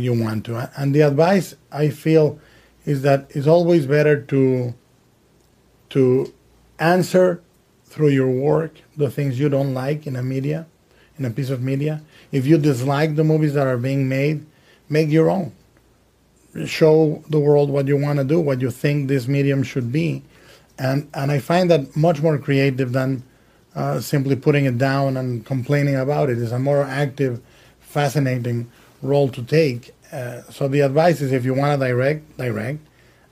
you want to. And the advice I feel is that it's always better to to answer through your work the things you don't like in a media, in a piece of media. If you dislike the movies that are being made, make your own. Show the world what you want to do, what you think this medium should be, and and I find that much more creative than uh, simply putting it down and complaining about it. It's a more active, fascinating role to take. Uh, so the advice is if you want to direct, direct,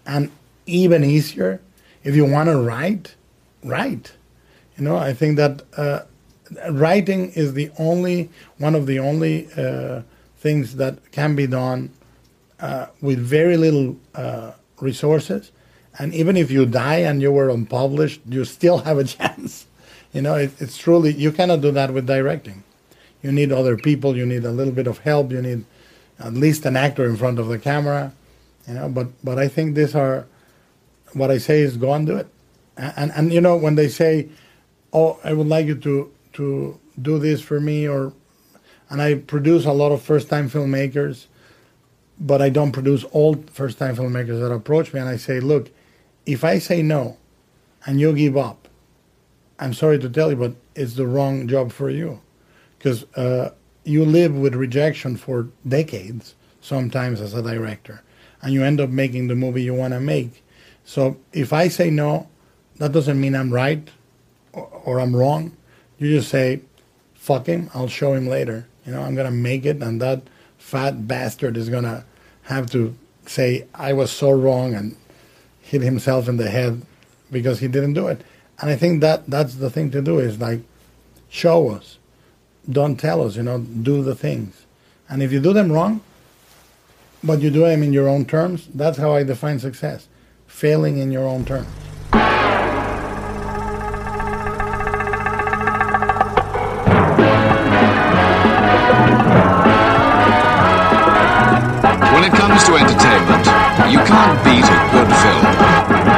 and even easier, if you want to write, write. You know, I think that uh, writing is the only one of the only uh, things that can be done uh, with very little uh, resources. And even if you die and you were unpublished, you still have a chance. You know, it, it's truly you cannot do that with directing. You need other people. You need a little bit of help. You need at least an actor in front of the camera. You know, but but I think these are what I say is go and do it. And, and and you know when they say, "Oh, I would like you to to do this for me," or and I produce a lot of first-time filmmakers, but I don't produce all first-time filmmakers that approach me, and I say, "Look, if I say no, and you give up, I'm sorry to tell you, but it's the wrong job for you, because uh, you live with rejection for decades, sometimes as a director, and you end up making the movie you want to make." So if I say no, that doesn't mean I'm right or, or, I'm wrong. You just say, fuck him, I'll show him later. You know, I'm to make it, and that fat bastard is to have to say, I was so wrong and hit himself in the head because he didn't do it. And I think that that's the thing to do is like, show us. Don't tell us, you know, do the things. And if you do them wrong, but you do them in your own terms, that's how I define success failing in your own terms. When it comes to entertainment, you can't beat a good film.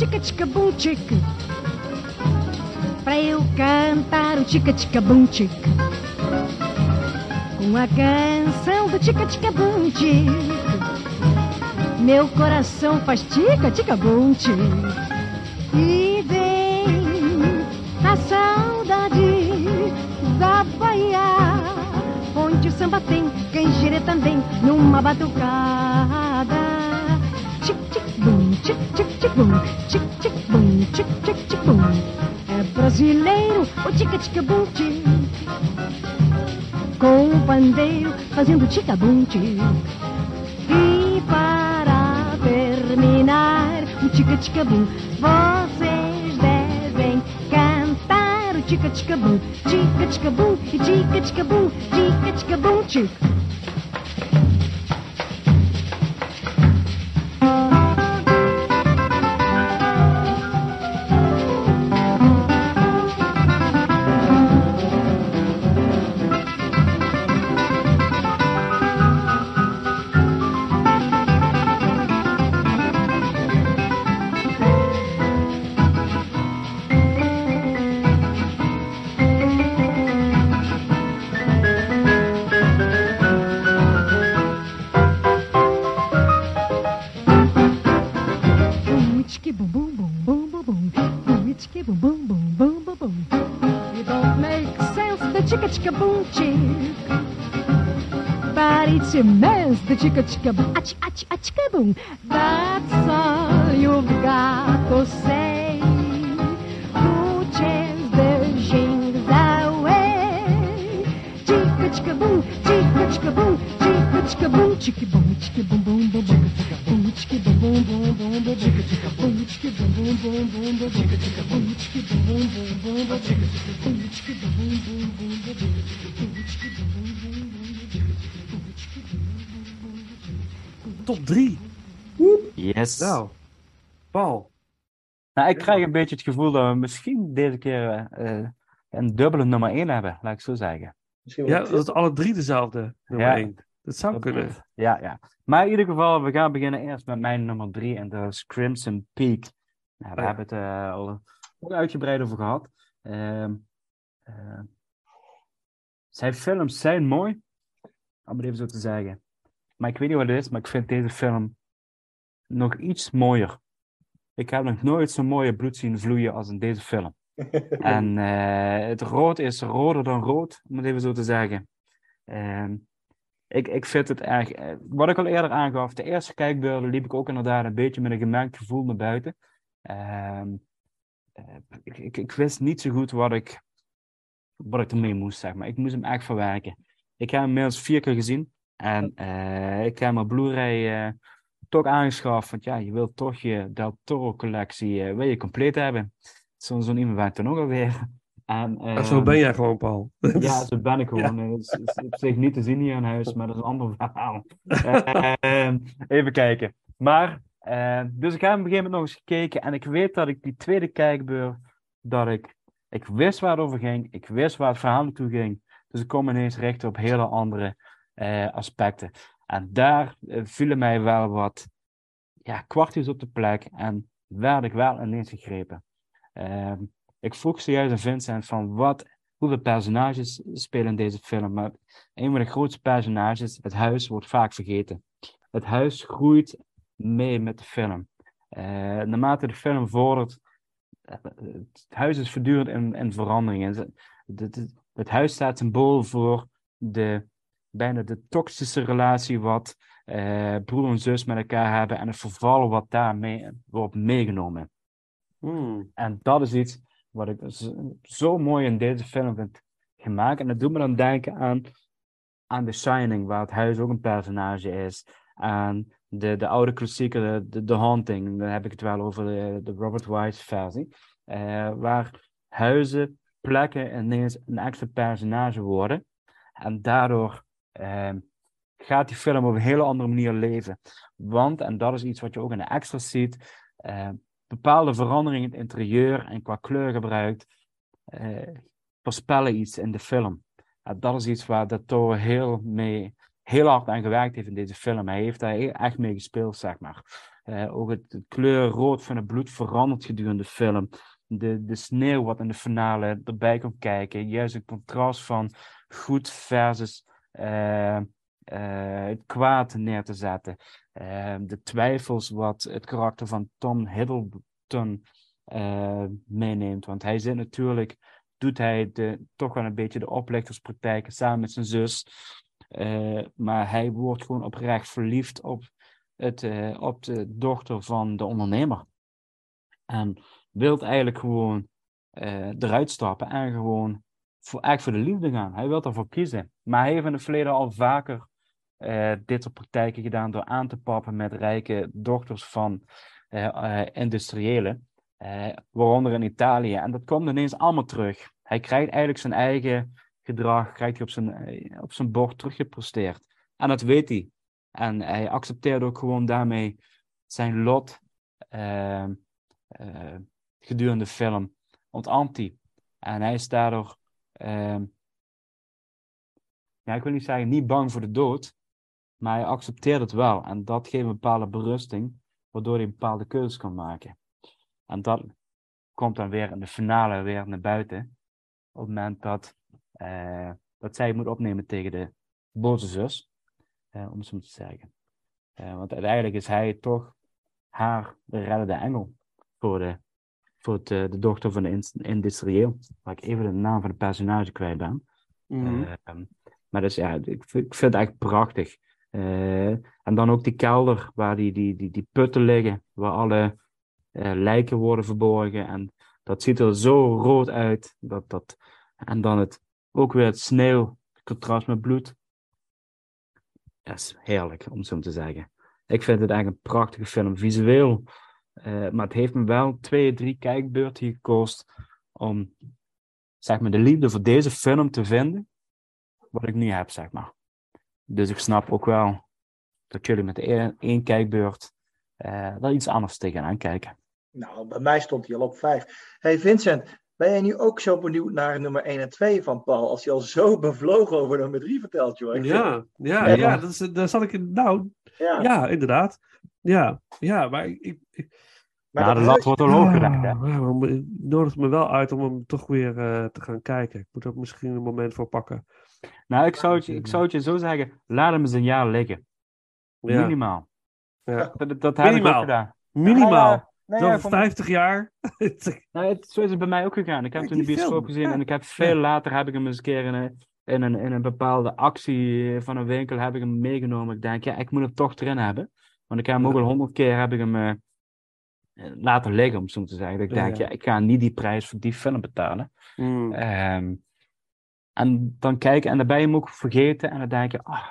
Tica-tica-bum tica Pra eu cantar o tica-tica-bum tica Com a canção do tica-tica-bum tica Meu coração faz tica-tica-bum tica E vem a saudade da Bahia Onde o samba tem canjere também numa batucada. Tic tic bum, tic tic bum, tic tic bum, tic tic tic bum. É brasileiro o tica tica bum tic. Com o pandeiro fazendo tica bum tic. E para terminar o tica tica bum, vocês devem cantar o tica tica bum, tica tica bum, tica tica bum, tica tica bum tic. It's immense, the chicka chicka boom, ach, ach, ach, boom. That's all you've got to say. To chase the jings away. Chicka chicka boom, chicka chicka boom, chicka chicka boom, chicka boom, chicka boom, boom, boom, boom. Boom, chicka boom, boom, boom, boom, boom, chicka chicka boom, chicka boom, boom, boom, boom, boom, chicka chicka boom, chicka boom, boom, boom, boom, chicka chicka boom, chicka boom, boom, boom, boom, chicka chicka boom, boom, boom, Top 3. Yes. Nou, Paul. Nou, ik krijg een beetje het gevoel dat we misschien deze keer eh, een dubbele nummer 1 hebben, laat ik zo zeggen. Ja, dat is alle drie dezelfde nummer Ja. 1. Dat zou Dat kunnen. Ja, ja. Maar in ieder geval, we gaan beginnen eerst met mijn nummer drie. En dat is Crimson Peak. Nou, we ja. hebben het eh, al uitgebreid over gehad. Ehm, eh, zijn films zijn mooi. Om het even zo te zeggen. Maar ik weet niet wat het is, maar ik vind deze film nog iets mooier. Ik heb nog nooit zo'n mooie bloed zien vloeien als in deze film. En eh, het rood is roder dan rood, om het even zo te zeggen. Ehm, ik, ik vind het erg. eh, Wat ik al eerder aangaf, de eerste kijkbeelden liep ik ook inderdaad een beetje met een gemengd gevoel naar buiten. Ehm, eh, ik, ik, ik wist niet zo goed wat ik, wat ik ermee moest, zeg maar. Ik moest hem echt verwerken. Ik heb hem inmiddels vier keer gezien. En eh, ik heb mijn Blu-ray eh, toch aangeschaft. Want ja, je wilt toch je Del Toro collectie eh, wil je compleet hebben. Zo'n zo'n iemand ik dan ook alweer. En, En zo ehm, ben jij gewoon, Paul. ja, zo ben ik gewoon. Eh, Het is, het is op zich niet te zien hier in huis, maar dat is een ander verhaal. Eh, ehm, even kijken. Maar, eh, dus ik heb op een gegeven moment nog eens gekeken en ik weet dat ik die tweede kijkbeurt, dat ik, ik wist waar het over ging, ik wist waar het verhaal naartoe ging. Dus ik kom ineens richten op hele andere eh, aspecten. En daar eh, vielen mij wel wat ja, kwartjes op de plek en werd ik wel ineens gegrepen. Ehm, ik vroeg zojuist aan Vincent van wat hoeveel personages spelen in deze film. Maar een van de grootste personages, het huis, wordt vaak vergeten. Het huis groeit mee met de film. Eh, naarmate de film vordert, het huis is voortdurend in, in verandering. Het, het, het huis staat symbool voor de, bijna de toxische relatie wat eh, broer en zus met elkaar hebben en het verval wat daarmee wordt meegenomen. Hmm. En dat is iets wat ik zo mooi in deze film vind gemaakt. En dat doet me dan denken aan, aan The Shining, waar het huis ook een personage is. Aan de, de oude klassieker, de, de, The Haunting. Dan heb ik het wel over de, de Robert Wise versie. eh, waar huizen, plekken ineens een extra personage worden. En daardoor ehm, gaat die film op een hele andere manier leven. Want, en dat is iets wat je ook in de extras ziet, eh, bepaalde veranderingen in het interieur en qua kleurgebruik eh, voorspellen iets in de film. Dat is iets waar de heel, mee, heel hard aan gewerkt heeft in deze film. Hij heeft daar heel- echt mee gespeeld, zeg maar. Eh, ook het, het kleur rood van het bloed verandert gedurende de film. De, de sneeuw wat in de finale erbij komt kijken. Juist een contrast van goed versus het kwaad neer te zetten. Eh, de twijfels wat het karakter van Tom Hiddleton eh, meeneemt. Want hij zit natuurlijk, doet hij de, toch wel een beetje de oplichterspraktijken samen met zijn zus. Eh, maar hij wordt gewoon oprecht verliefd op, het, eh, op de dochter van de ondernemer. En wil eigenlijk gewoon eh, eruit stappen en gewoon voor, echt voor de liefde gaan. Hij wil ervoor kiezen. Maar hij heeft in het verleden al vaker eh, dit soort praktijken gedaan door aan te pappen met rijke dochters van eh, industriëlen, waaronder in Italië. En dat komt ineens allemaal terug. Hij krijgt eigenlijk zijn eigen gedrag, krijgt hij op zijn, op zijn bord teruggepresteerd. En dat weet hij. En hij accepteert ook gewoon daarmee zijn lot gedurende de film. Ontamt hij. En hij is daardoor, ehm, ja, ik wil niet zeggen niet bang voor de dood, maar hij accepteert het wel. En dat geeft een bepaalde berusting, waardoor hij bepaalde keuzes kan maken. En dat komt dan weer in de finale weer naar buiten. Op het moment dat, eh, dat zij moet opnemen tegen de boze zus. eh, om het zo te zeggen. Eh, want uiteindelijk is hij toch haar de reddende engel voor de, voor het, eh, de dochter van de ins- industrieel. Waar ik even de naam van de personage kwijt ben. Mhm. Ehm, maar dus ja, ik vind, ik vind het echt prachtig. Eh, en dan ook die kelder waar die, die, die, die putten liggen, waar alle eh, lijken worden verborgen. En dat ziet er zo rood uit. Dat, dat, en dan het, ook weer het sneeuw, het contrast met bloed. Dat is heerlijk, om zo te zeggen. Ik vind het echt een prachtige film, visueel. Eh, maar het heeft me wel twee, drie kijkbeurten gekost om zeg maar, de liefde voor deze film te vinden wat ik nu heb, zeg maar. Dus ik snap ook wel dat jullie met de één, één kijkbeurt eh daar iets anders tegenaan kijken. Nou, bij mij stond hij al op vijf. hey Vincent, Ben je nu ook zo benieuwd naar nummer 1 en 2 van Paul? Als hij al zo bevlogen over nummer 3 vertelt, joh. Ja, ja, Ja. ja, dat is, daar zal ik in. Nou, ja. ja, inderdaad. Ja, ja, maar ik, ik Maar dat de lat wordt al hoog gelegd, hè. Ja, maar het nodigt me wel uit om hem toch weer eh, te gaan kijken. Ik moet er misschien een moment voor pakken. Nou, ik zou, het, je- ik zou het je zo zeggen, laat hem eens een jaar liggen. Ja, Minimaal. ja. Dat, dat heb ik ook gedaan. Minimaal. Ja, ja. Nee, Zo ja, voor van- 50 jaar. Nou, het, zo is het bij mij ook gegaan. Ik heb toen de bioscoop film, gezien ja. en ik heb veel later heb ik hem eens een keer in een, in een, in een bepaalde actie van een winkel heb ik hem meegenomen. Ik denk, ja, ik moet hem toch erin hebben. Want ik heb hem ook al honderd keer heb ik hem eh, laten liggen, om zo te zeggen. Dat ik denk, ja. ja, ik ga niet die prijs voor die film betalen. Mm. Ehm, en dan kijken en dan ben je hem ook vergeten en dan denk je, ah.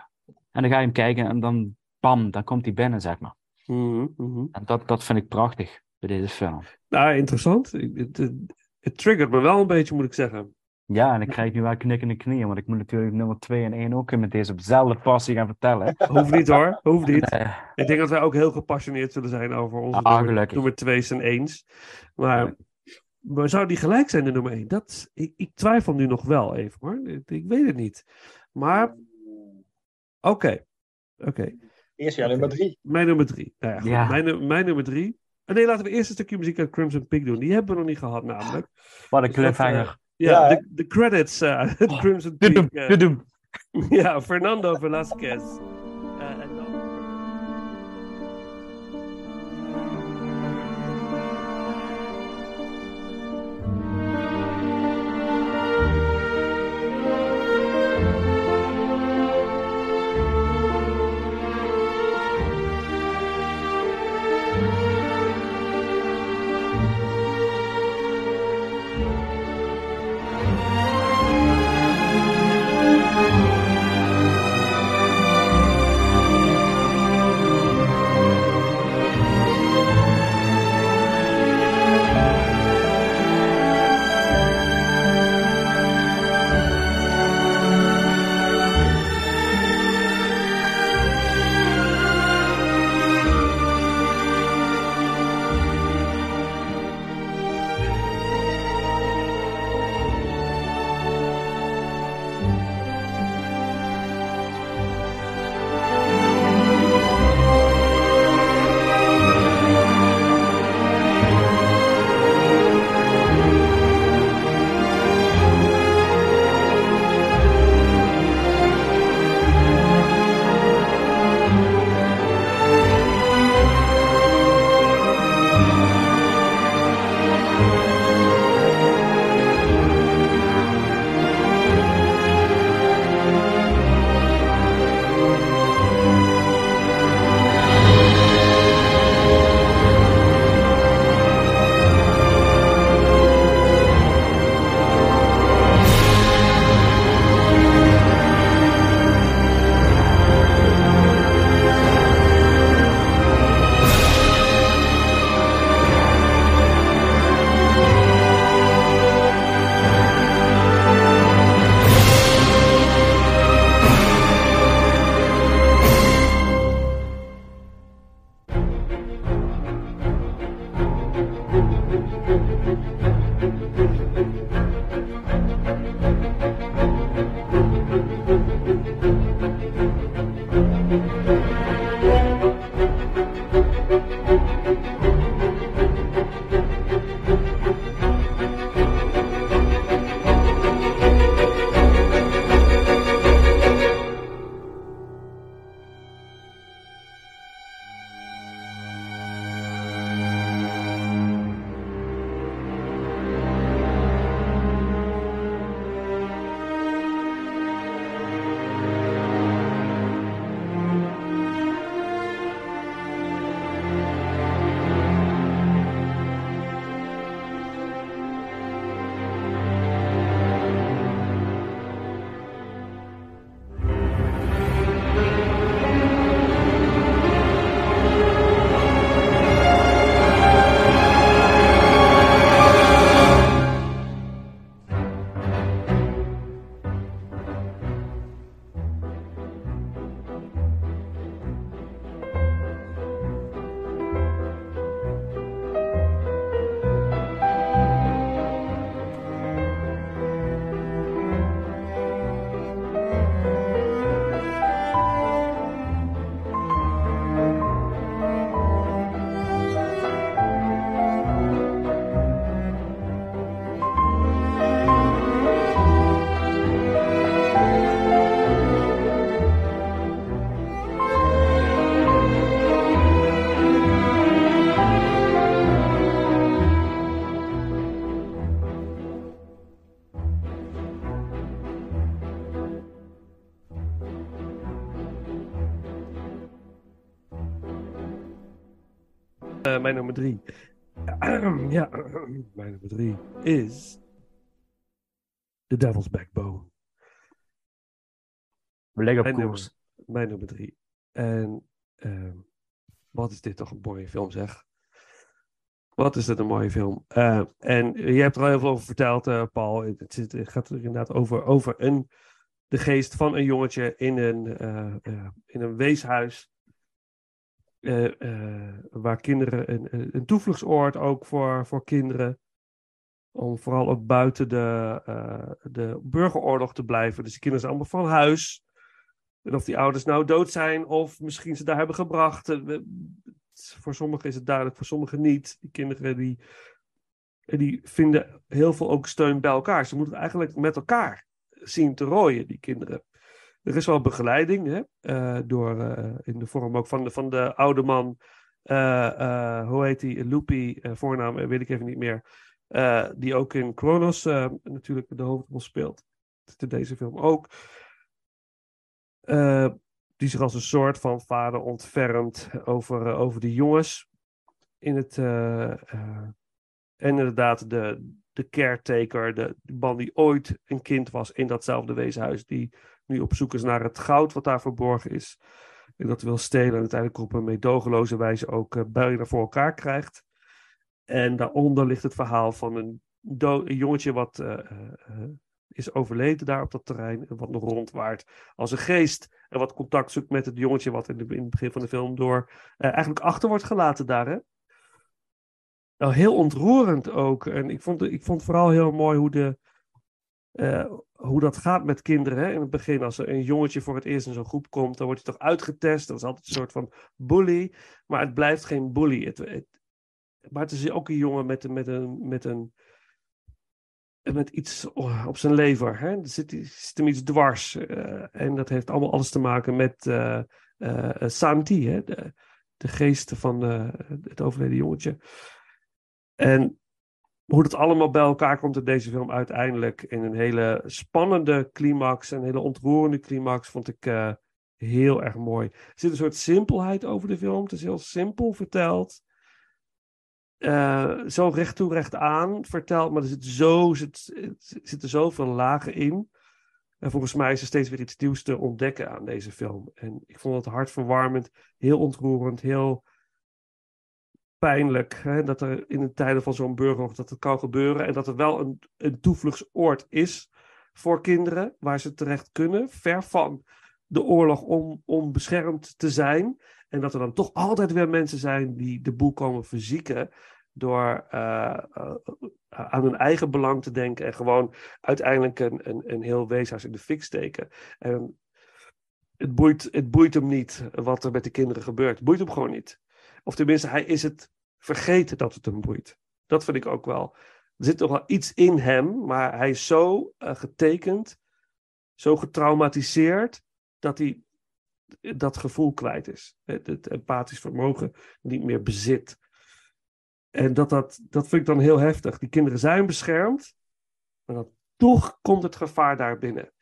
En dan ga je hem kijken en dan, bam, dan komt hij binnen, zeg maar. Mhm, mhm. En dat, dat vind ik prachtig bij deze film. Nou, interessant. Het, het, het triggert me wel een beetje, moet ik zeggen. Ja, en ik krijg nu wel knikkende knieën, want ik moet natuurlijk nummer 2 en 1 ook met deze op dezelfde passie gaan vertellen. Hoeft niet hoor, hoeft niet. Eh, Ik denk dat wij ook heel gepassioneerd zullen zijn over onze Ah, nummer, nummer twee's en eens. Maar, maar zou die gelijk zijn, de nummer één? Dat, ik, ik twijfel nu nog wel even hoor. Ik, ik weet het niet. Maar, oké. Oké. Eerst jaar nummer 3. Mijn nummer drie. Nou ja. Mijn, mijn nummer drie. Ah, nee, laten we eerst een stukje muziek uit Crimson Pig doen. Die hebben we nog niet gehad namelijk. wat een Dus dat, eh, cliffhanger. Ja, Ja, hè? de, de credits eh, uit Crimson Pig. Tudum, eh, tudum. ja, Fernando Velasquez. Eh, mijn nummer drie. Ja, mijn nummer drie is... The Devil's Backbone. We liggen op Mijn koers. nummer, mijn nummer drie. En ehm, wat is dit toch een mooie film, zeg. Wat is dit een mooie film. Eh, en je hebt er al heel veel over verteld, eh, Paul. Het, zit, het gaat er inderdaad over, over een, de geest van een jongetje in een, eh, in een weeshuis. Eh, eh, waar kinderen, een, een- toevluchtsoord ook voor, voor kinderen. Om vooral ook buiten de, eh, de burgeroorlog te blijven. Dus die kinderen zijn allemaal van huis. En of die ouders nou dood zijn of misschien ze daar hebben gebracht. Voor sommigen is het duidelijk, voor sommigen niet. Die kinderen die, die vinden heel veel ook steun bij elkaar. Ze moeten eigenlijk met elkaar zien te rooien, die kinderen. Er is wel begeleiding, hè? eh, door, eh, in de vorm ook van de, van de oude man. eh, hoe heet die? Loopy, voornaam weet ik even niet meer. die ook in Kronos natuurlijk de hoofdrol speelt. In deze film ook. Die zich als een soort van vader ontfermt over, over de jongens. In het, en inderdaad de, de caretaker, de, de man die ooit een kind was in datzelfde weeshuis, die nu op zoek is naar het goud wat daar verborgen is. En dat wil stelen en uiteindelijk op een meedogenloze wijze ook uh, bijna voor elkaar krijgt. En daaronder ligt het verhaal van een, jongetje wat eh, eh, eh, is overleden daar op dat terrein. En wat nog rondwaart als een geest. En wat contact zoekt met het jongetje wat in, het begin van de film door eh, eigenlijk achter wordt gelaten daar. Hè? Nou, heel ontroerend ook. En ik vond, ik vond vooral heel mooi hoe, de, eh, hoe dat gaat met kinderen. Hè? In het begin, als er een jongetje voor het eerst in zo'n groep komt, dan wordt hij toch uitgetest. Dat is altijd een soort van bully. Maar het blijft geen bully. Het, het, maar het is ook een jongen met, met, een, met, een, met iets op zijn lever. Hè? Er zit, hem iets dwars. eh, en dat heeft allemaal alles te maken met eh Santi, hè? De, de geest van het overleden jongetje. En hoe dat allemaal bij elkaar komt in deze film uiteindelijk in een hele spannende climax, een hele ontroerende climax, vond ik eh, heel erg mooi. Er zit een soort simpelheid over de film. Het is heel simpel verteld. Eh, zo recht toe, recht aan verteld, maar er zit zo, zit, zitten zoveel lagen in. En volgens mij is er steeds weer iets nieuws te ontdekken aan deze film. En ik vond het hartverwarmend, heel ontroerend, heel pijnlijk. Hè, dat er in de tijden van zo'n burgeroorlog dat het kan gebeuren. En dat er wel een, een toevluchtsoord is voor kinderen, waar ze terecht kunnen, ver van de oorlog om, om beschermd te zijn. En dat er dan toch altijd weer mensen zijn die de boel komen verzieken door eh, eh, aan hun eigen belang te denken en gewoon uiteindelijk een, een, een heel weeshuis in de fik steken. En het boeit, het boeit hem niet wat er met de kinderen gebeurt. Het boeit hem gewoon niet. Of tenminste, hij is het vergeten dat het hem boeit. Dat vind ik ook wel. Er zit nog wel iets in hem, maar hij is zo eh, getekend, zo getraumatiseerd, dat hij dat gevoel kwijt is. Het, het empathisch vermogen niet meer bezit. En dat, dat, dat vind ik dan heel heftig. Die kinderen zijn beschermd, maar dan toch komt het gevaar daar binnen.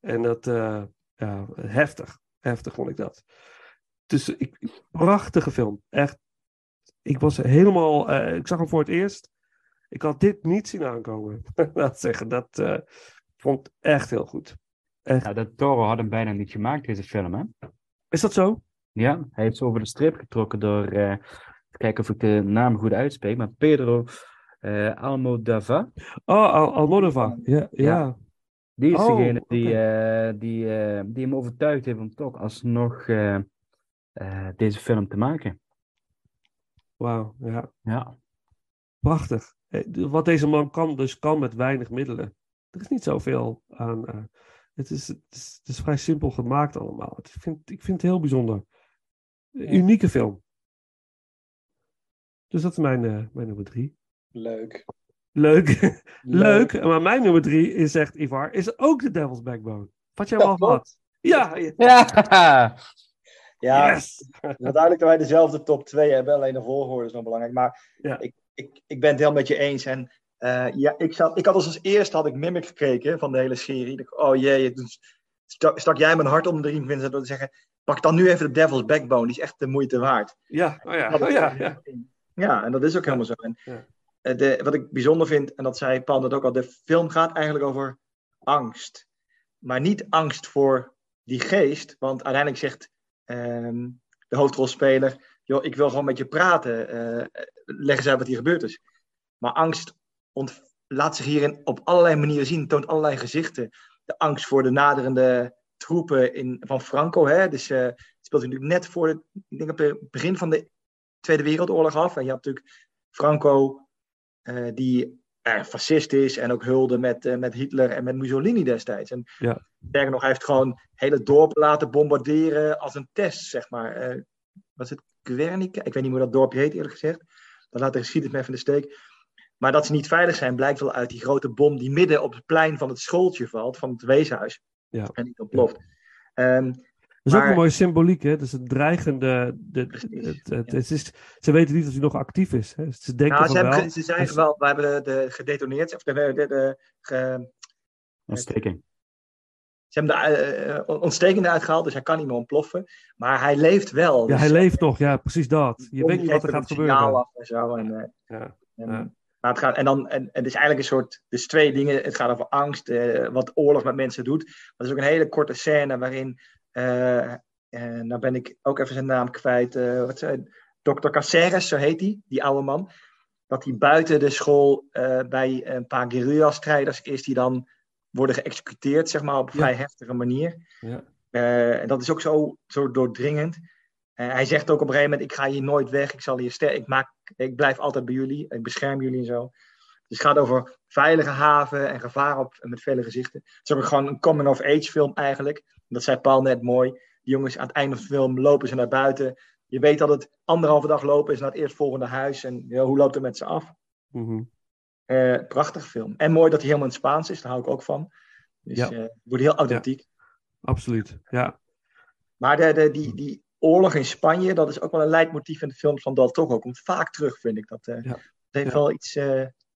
En dat, eh, ja, heftig. Heftig vond ik dat. Dus ik, prachtige film. Echt. Ik was helemaal, eh, ik zag hem voor het eerst. Ik had dit niet zien aankomen. Laat zeggen, dat eh, vond ik echt heel goed. Echt. Ja, de Toro had hem bijna niet gemaakt, deze film, hè? Is dat zo? Ja, hij heeft ze over de streep getrokken door, eh, even kijken of ik de naam goed uitspreek, maar Pedro Almodava, Oh, Al Almodovar. Ja, ja. Die is Oh, degene die, eh, die, die hem overtuigd heeft om toch alsnog eh, deze film te maken. Wauw, ja. Ja, Prachtig. Eh, Wat deze man kan, dus kan met weinig middelen. Er is niet zoveel aan. eh, het, is, het, is, het is vrij simpel gemaakt allemaal. Het- Ik vind, ik vind het heel bijzonder. Een Unieke film. Dus dat is mijn, eh, mijn nummer drie. Leuk. Leuk. Leuk. Maar mijn nummer drie is, zegt Ivar, is ook de Devil's Backbone. Had jij al gehad? Ja. ja. ja. Ja, Yes. het is duidelijk dat wij dezelfde top 2 hebben. Alleen de volgorde is nog belangrijk. Maar Ja. ik, ik, ik ben het heel met je eens. En eh, ja, ik, zat, ik had als, als eerste had ik Mimic gekeken van de hele serie. Ik oh jee, dus stak, stak jij mijn hart om de riem, Vincent, door te zeggen... Pak dan nu even de Devil's Backbone, die is echt de moeite waard. Ja, oh ja. Oh ja, ja. Ja, en dat is ook helemaal zo. En eh, de, wat ik bijzonder vind, en dat zei Paul net ook al, de film gaat eigenlijk over angst. Maar niet angst voor die geest, want uiteindelijk zegt ehm, de hoofdrolspeler, joh, ik wil gewoon met je praten, eh, leg eens uit wat hier gebeurd is. Maar angst laat zich hierin op allerlei manieren zien, toont allerlei gezichten. De angst voor de naderende troepen in, van Franco, hè? dus eh, het speelt natuurlijk net voor het, ik denk op het begin van de Tweede Wereldoorlog af. En je hebt natuurlijk Franco, eh, die eh, fascist is en ook hulde met, eh, met Hitler en met Mussolini destijds. En Ja. sterker nog, hij heeft gewoon hele dorpen laten bombarderen als een test, zeg maar. Eh was het Guernica? Ik weet niet hoe dat dorpje heet, eerlijk gezegd. Dat laat de geschiedenis me even in de steek. Maar dat ze niet veilig zijn, blijkt wel uit die grote bom die midden op het plein van het schooltje valt, van het weeshuis. Ja. En niet ontploft. Ehm, Dat is ook een mooie symboliek, hè? Dus het dreigende. De, Precies, het, het, ja. het is, ze weten niet of hij nog actief is. Hè? Ze denken nou, ze, van hebben, wel. ze zijn Dus- wel, we hebben de, de gedetoneerd, of de, de, de, ge- Ontsteking. ze hebben de eh, eh, ontsteking eruit gehaald, dus hij kan niet meer ontploffen. Maar hij leeft wel. Ja, dus, hij leeft nog. Ja, precies dat. Je weet niet wat er gaat gebeuren. af en zo. En, eh, Ja, en, ja. Maar het gaat, en, dan, en, en het is eigenlijk een soort, dus twee dingen. Het gaat over angst, eh, wat oorlog met mensen doet. Maar er is ook een hele korte scène waarin, eh, en nou ben ik ook even zijn naam kwijt, eh, wat zei Dr. Caceres, zo heet hij, die oude man. Dat hij buiten de school eh, bij een paar guerrilla-strijders is die dan worden geëxecuteerd, zeg maar, op een Ja. vrij heftige manier. Ja. Eh, en dat is ook zo, zo doordringend. Eh, hij zegt ook op een gegeven moment: Ik ga hier nooit weg. Ik, zal hier ster ik, maak, ik blijf altijd bij jullie. Ik bescherm jullie en zo. Dus het gaat over veilige haven en gevaar op, met vele gezichten. Het is ook gewoon een coming-of-age film eigenlijk. Dat zei Paul net mooi. Die jongens aan het einde van de film lopen ze naar buiten. Je weet dat het anderhalve dag lopen is naar het eerstvolgende huis. En ja, hoe loopt het met ze af? Mhm. Eh prachtige film. En mooi dat hij helemaal in het Spaans is. Daar hou ik ook van. Dus Ja. eh, het wordt heel authentiek. Absoluut. Ja. Maar de, de, die, die oorlog in Spanje, dat is ook wel een leidmotief in de films van Del Toro. Komt vaak terug, vind ik. Dat, eh, Ja. dat heeft wel iets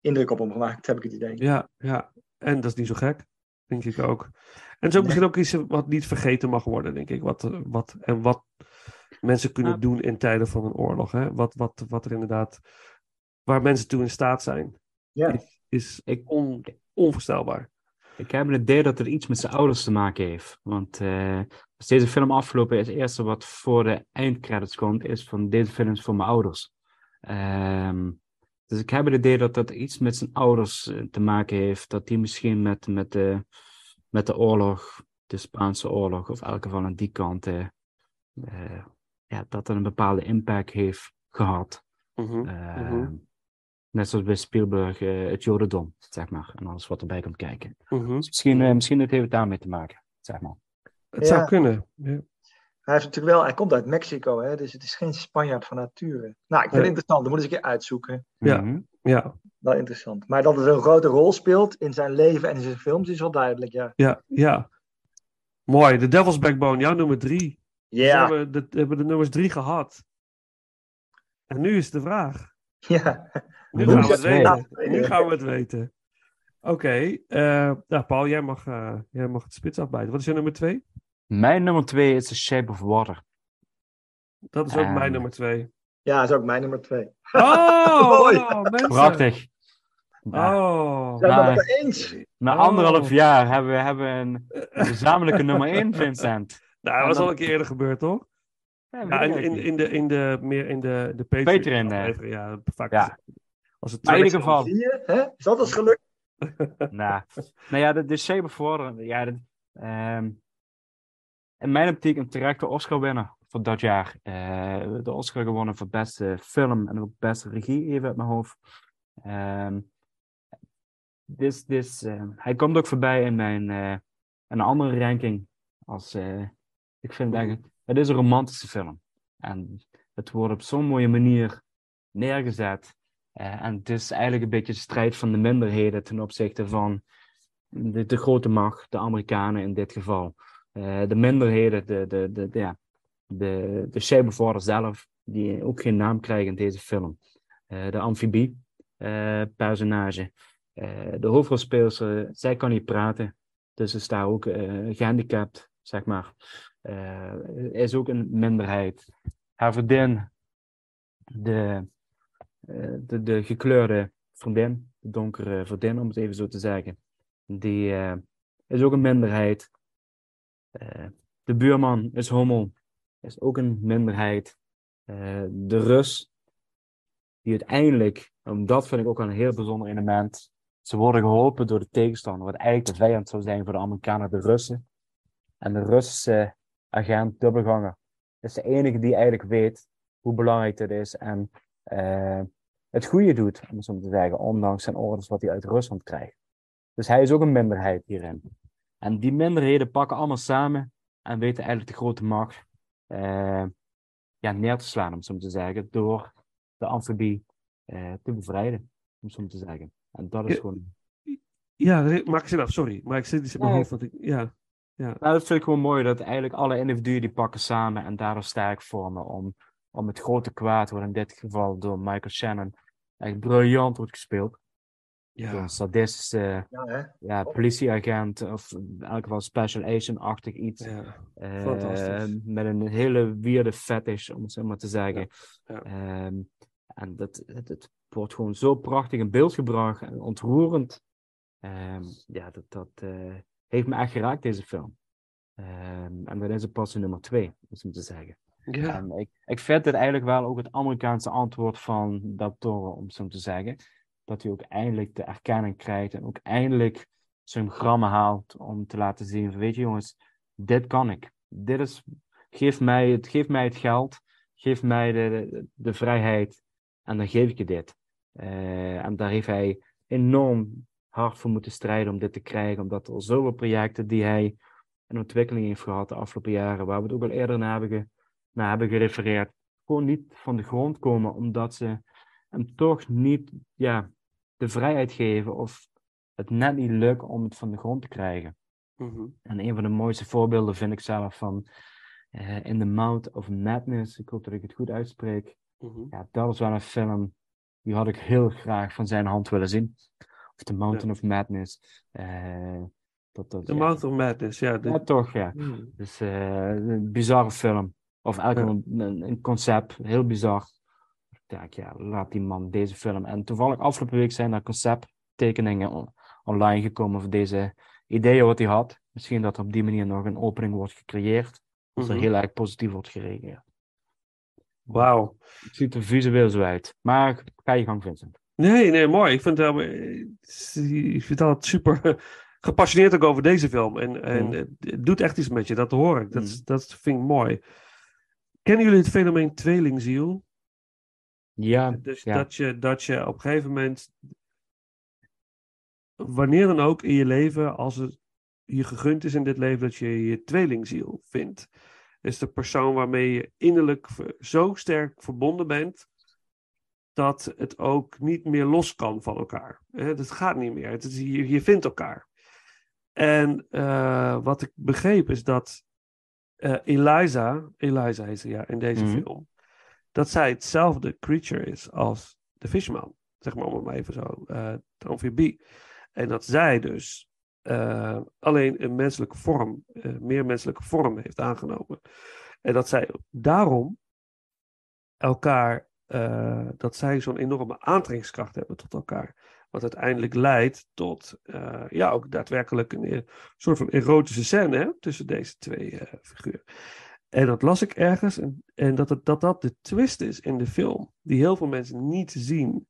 indruk op hem gemaakt, heb ik het idee. Ja, ja. En dat is niet zo gek. Denk ik ook. En ook misschien ook iets wat niet vergeten mag worden, denk ik. Wat, eh, wat, en wat mensen kunnen doen in tijden van een oorlog. Hè? Wat, wat, wat er inderdaad. Waar mensen toe in staat zijn. Ja. Is, is Ik- on, onvoorstelbaar. Ik heb het idee dat het iets met zijn ouders te maken heeft. Want eh, als deze film afgelopen is, het eerste wat voor de eindcredits komt, is van deze film is voor mijn ouders. Ehm, dus ik heb het idee dat dat iets met zijn ouders eh, te maken heeft. Dat die misschien met, met, de, met de oorlog, de Spaanse oorlog, of in elk geval aan die kant, eh, eh, ja, dat dat een bepaalde impact heeft gehad. Mhm, Eh, mhm, Net zoals bij Spielberg eh, het Jodendom, zeg maar. En alles wat erbij komt kijken. mhm. Dus misschien, eh, misschien het heeft het daarmee te maken, zeg maar. Het zou kunnen. Ja. Hij, heeft natuurlijk wel, hij komt uit Mexico, hè, dus het is geen Spanjaard van nature. Nou, ik vind het interessant. Dat moet eens een keer uitzoeken. Ja. Mhm. Ja, Wel interessant. Maar dat het een grote rol speelt in zijn leven en in zijn films is wel duidelijk, ja. ja, ja. Mooi. The Devil's Backbone, jouw nummer drie. Ja, We hebben de, we hebben de nummers drie gehad. En nu is de vraag. ja. Nu gaan we het weten. Nu gaan we het weten. Oké. eh, nou, Paul, jij mag, eh, jij mag het spits afbijten. Wat is jouw nummer twee? Mijn nummer twee is The Shape of Water. Dat is ook mijn nummer twee. ja, dat is ook mijn nummer twee. Oh, Mooi. oh, mensen. Prachtig. Oh. Zijn we het eens? na Oh. anderhalf jaar hebben we hebben een gezamenlijke nummer één, Vincent. Nou, dat was al een keer eerder gebeurd, toch? Ja, in, in, de, in de, meer in de, de Patreon. Patreon, eh. aflevering, Ja, vaak Ja. Als het Maar in ieder traditioneel- geval, Zie je? Hè? Is dat eens gelukt? nou, nou ja, de, de Shape of Water, ja, dat, ehm, in mijn optiek een terechte Oscar winnaar voor dat jaar. Eh, de Oscar gewonnen voor beste film en ook beste regie, even uit mijn hoofd. Ehm, dus, dus, eh, hij komt ook voorbij in mijn eh, een andere ranking. Als, ik vind eigenlijk, het is een romantische film. En het wordt op zo'n mooie manier neergezet. En het is eigenlijk een beetje de strijd van de minderheden ten opzichte van de, de grote macht, de Amerikanen in dit geval. Eh, de minderheden, de, de, de, ja, de, de zelf, die ook geen naam krijgen in deze film. Eh, de amfibie-personage. Eh, de hoofdrolspeelster, zij kan niet praten, dus is daar ook eh, gehandicapt, zeg maar. Is ook een minderheid. Haar vriendin, de, de, de gekleurde vriendin, de donkere vriendin, om het even zo te zeggen, die is ook een minderheid. Eh, de buurman is homo, is ook een minderheid. Eh, de Rus, die uiteindelijk, en dat vind ik ook een heel bijzonder element, ze worden geholpen door de tegenstander, wat eigenlijk de vijand zou zijn voor de Amerikanen, de Russen. En de Russische agent, dubbelganger, is de enige die eigenlijk weet hoe belangrijk dit is en eh, het goede doet, om het zo te zeggen, ondanks zijn orders wat hij uit Rusland krijgt. Dus hij is ook een minderheid hierin. En die minderheden pakken allemaal samen en weten eigenlijk de grote macht eh, ja, neer te slaan, om zo te zeggen, door de amfibie eh, te bevrijden, om zo te zeggen. En dat is Ja. gewoon Ja, maak zin af, sorry. Maar ik zit in mijn hoofd. Want ik, ja, Nou, dat vind ik gewoon mooi, dat eigenlijk alle individuen die pakken samen en daardoor sterk vormen om, om het grote kwaad, wat in dit geval door Michael Shannon echt briljant wordt gespeeld. Ja. een sadistische Ja, hè? ja, politieagent, of in elk geval special agent-achtig iets. ja. eh, fantastisch. met een hele weirde fetish, om het zo maar te zeggen. Ja, ja. Ehm, en dat, het, het wordt gewoon zo prachtig in beeld gebracht en ontroerend. Ehm, ja, dat, dat eh, heeft me echt geraakt, deze film. Ehm, en dat is het pas in nummer twee, om zo te zeggen. Ja. En ik, ik vind dit eigenlijk wel ook het Amerikaanse antwoord van Toro, om het zo te zeggen. Dat hij ook eindelijk de erkenning krijgt en ook eindelijk zijn grammen haalt om te laten zien van, weet je jongens, dit kan ik. Dit is, geef mij het, geef mij het geld, geef mij de, de, vrijheid en dan geef ik je dit. Eh, en daar heeft hij enorm hard voor moeten strijden om dit te krijgen, omdat er zoveel projecten die hij in ontwikkeling heeft gehad de afgelopen jaren, waar we het ook al eerder naar hebben, ge- naar hebben gerefereerd, gewoon niet van de grond komen, omdat ze hem toch niet ja, de vrijheid geven of het net niet lukt om het van de grond te krijgen. Mhm. En een van de mooiste voorbeelden vind ik zelf van eh, In the Mouth of Madness. Ik hoop dat ik het goed uitspreek. Mhm. Ja, dat is wel een film die had ik heel graag van zijn hand willen zien. Of The Mountain of Madness. Eh, dat, dat, The ja. Mouth of Madness, ja. de- Ja, toch, ja. Mhm. Dus eh, een bizarre film. Of eigenlijk Ja. een, een concept, heel bizar. Denk, ja, laat die man deze film. En toevallig afgelopen week zijn er concepttekeningen on- online gekomen voor deze ideeën wat hij had. Misschien dat er op die manier nog een opening wordt gecreëerd. Als er Mhm. heel erg positief wordt gereageerd. Wauw. Het ziet er visueel zo uit. Maar ga je gang, Vincent. Nee, nee, mooi. Ik vind het, ik vind het super gepassioneerd ook over deze film. En, en Mhm. het, doet echt iets met je, dat hoor ik. Dat, Mhm. dat vind ik mooi. Kennen jullie het fenomeen tweelingziel? Ja, Dus ja. dat, je, dat je op een gegeven moment, wanneer dan ook in je leven, als het je gegund is in dit leven, dat je je tweelingziel vindt. is de persoon waarmee je innerlijk zo sterk verbonden bent, dat het ook niet meer los kan van elkaar. Dat gaat niet meer. Het is, je, je vindt elkaar. En eh, wat ik begreep is dat eh, Eliza, Eliza heet ze ja, in deze Mhm. film, dat zij hetzelfde creature is als de Fishman. Zeg maar om het maar even zo, eh de. En dat zij dus eh, alleen een menselijke vorm, eh, meer menselijke vorm heeft aangenomen. En dat zij daarom elkaar, dat zij zo'n enorme aantrekkingskracht hebben tot elkaar. Wat uiteindelijk leidt tot, ja, ook daadwerkelijk een soort van erotische scène hè, tussen deze twee figuren. En dat las ik ergens. En, en dat, het, dat dat de twist is in de film. Die heel veel mensen niet zien.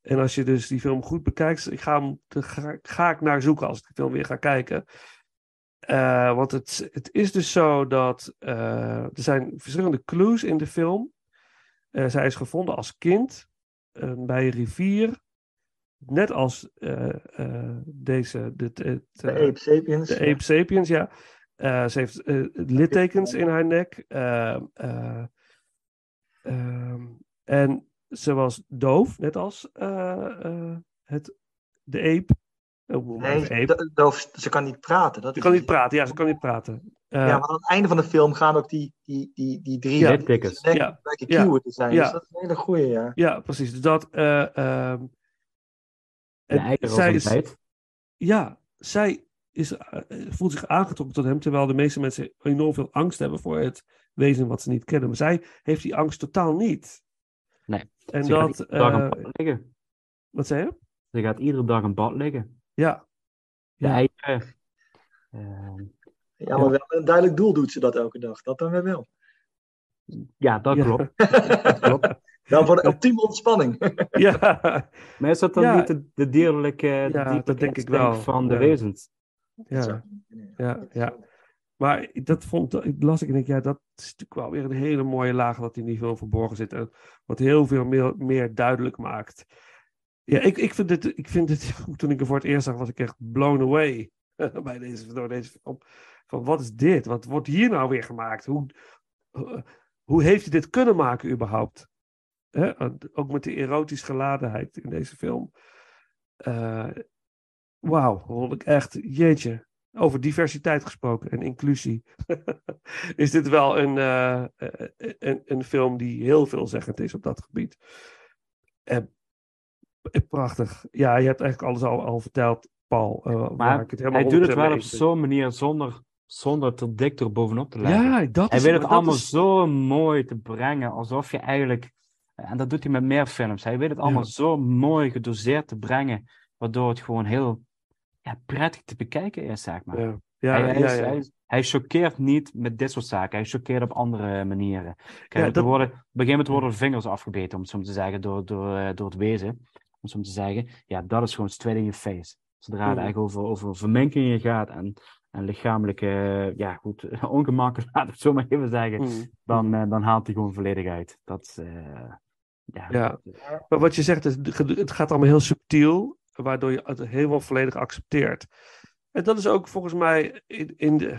En als je dus die film goed bekijkt. Ik ga, hem, ga, ga ik naar zoeken als ik de film weer ga kijken. Eh, want het, het is dus zo dat. eh, er zijn verschillende clues in de film. Eh, zij is gevonden als kind. bij een rivier. Net als deze. Dit, het, De eh, Ape Sapiens. de Ape Sapiens, ja. Eh, ze heeft eh, littekens in haar nek. Eh, eh, ehm, en ze was doof, net als eh, eh, het, de ape. Oh, Nee, doof, ze kan niet praten. Dat Ze is kan het. niet praten, ja, ze kan niet praten. Eh, Ja, maar aan het einde van de film gaan ook die, die, die, die drie Ja, littekens. Ja. lijken Ja. te zijn. Ja. Dus dat is een hele goeie, ja. Ja, precies. Dus dat. eh, ehm, De en zij is, ja, zij is, eh, voelt zich aangetrokken tot hem, terwijl de meeste mensen enorm veel angst hebben voor het wezen wat ze niet kennen. Maar zij heeft die angst totaal niet. Nee. En Ze gaat dat, iedere dag eh, een bad liggen. wat zei je? Ze gaat iedere dag een bad liggen. Ja, De Ja. eieren. Ehm, Ja, maar wel met een duidelijk doel doet ze dat elke dag. Dat dan weer wel. ja, dat Ja. klopt. Dat klopt. Dan voor de ultieme ontspanning. ja. Maar is dat dan Ja. niet de, de dierlijke, de Ja, dierlijke dat denk ik wel. van de Ja. wezens? Ja. Ja, ja. Maar dat vond, ik las ik en ik, ja, dat is natuurlijk wel weer een hele mooie laag wat in die film verborgen zit. En wat heel veel meer, meer duidelijk maakt. Ja, ik, ik vind het, ik vind het, toen ik er voor het eerst zag, was ik echt blown away bij deze, door deze film. Van wat is dit? Wat wordt hier nou weer gemaakt? Hoe, hoe- hoe heeft hij dit kunnen maken überhaupt? Hè? Ook met de erotisch geladenheid in deze film. Eh, Wauw, vond ik echt, jeetje. Over diversiteit gesproken en inclusie. is dit wel een, eh, een, een film die heel veelzeggend is op dat gebied. En, eh, prachtig. Ja, je hebt eigenlijk alles al, al verteld, Paul. waar Maar ik het helemaal hij doet het 100% wel op zo'n manier zonder, zonder er dik door bovenop te leggen. Ja, dat hij is weet het allemaal is- zo mooi te brengen, alsof je eigenlijk, en dat doet hij met meer films, hij weet het allemaal Ja. zo mooi gedoseerd te brengen, waardoor het gewoon heel ja, prettig te bekijken is, zeg maar. Ja, ja, hij, hij, ja, is- ja. hij, is- hij choqueert niet met dit soort zaken, hij choqueert op andere manieren. Kijk, er worden, op een gegeven moment worden er vingers afgebeten, om het zo te zeggen, door, door, eh, door het wezen. Om het zo te zeggen, ja, dat is gewoon straight in je face. Zodra het eigenlijk over, over verminkingen gaat en, en lichamelijke, eh, ja goed, ongemakken, laat ik het zo maar even zeggen, Mm. dan, eh, dan haalt hij gewoon volledig uit. Dat, ja, Ja. Maar wat je zegt, het gaat allemaal heel subtiel, waardoor je het helemaal volledig accepteert. En dat is ook volgens mij in, in de,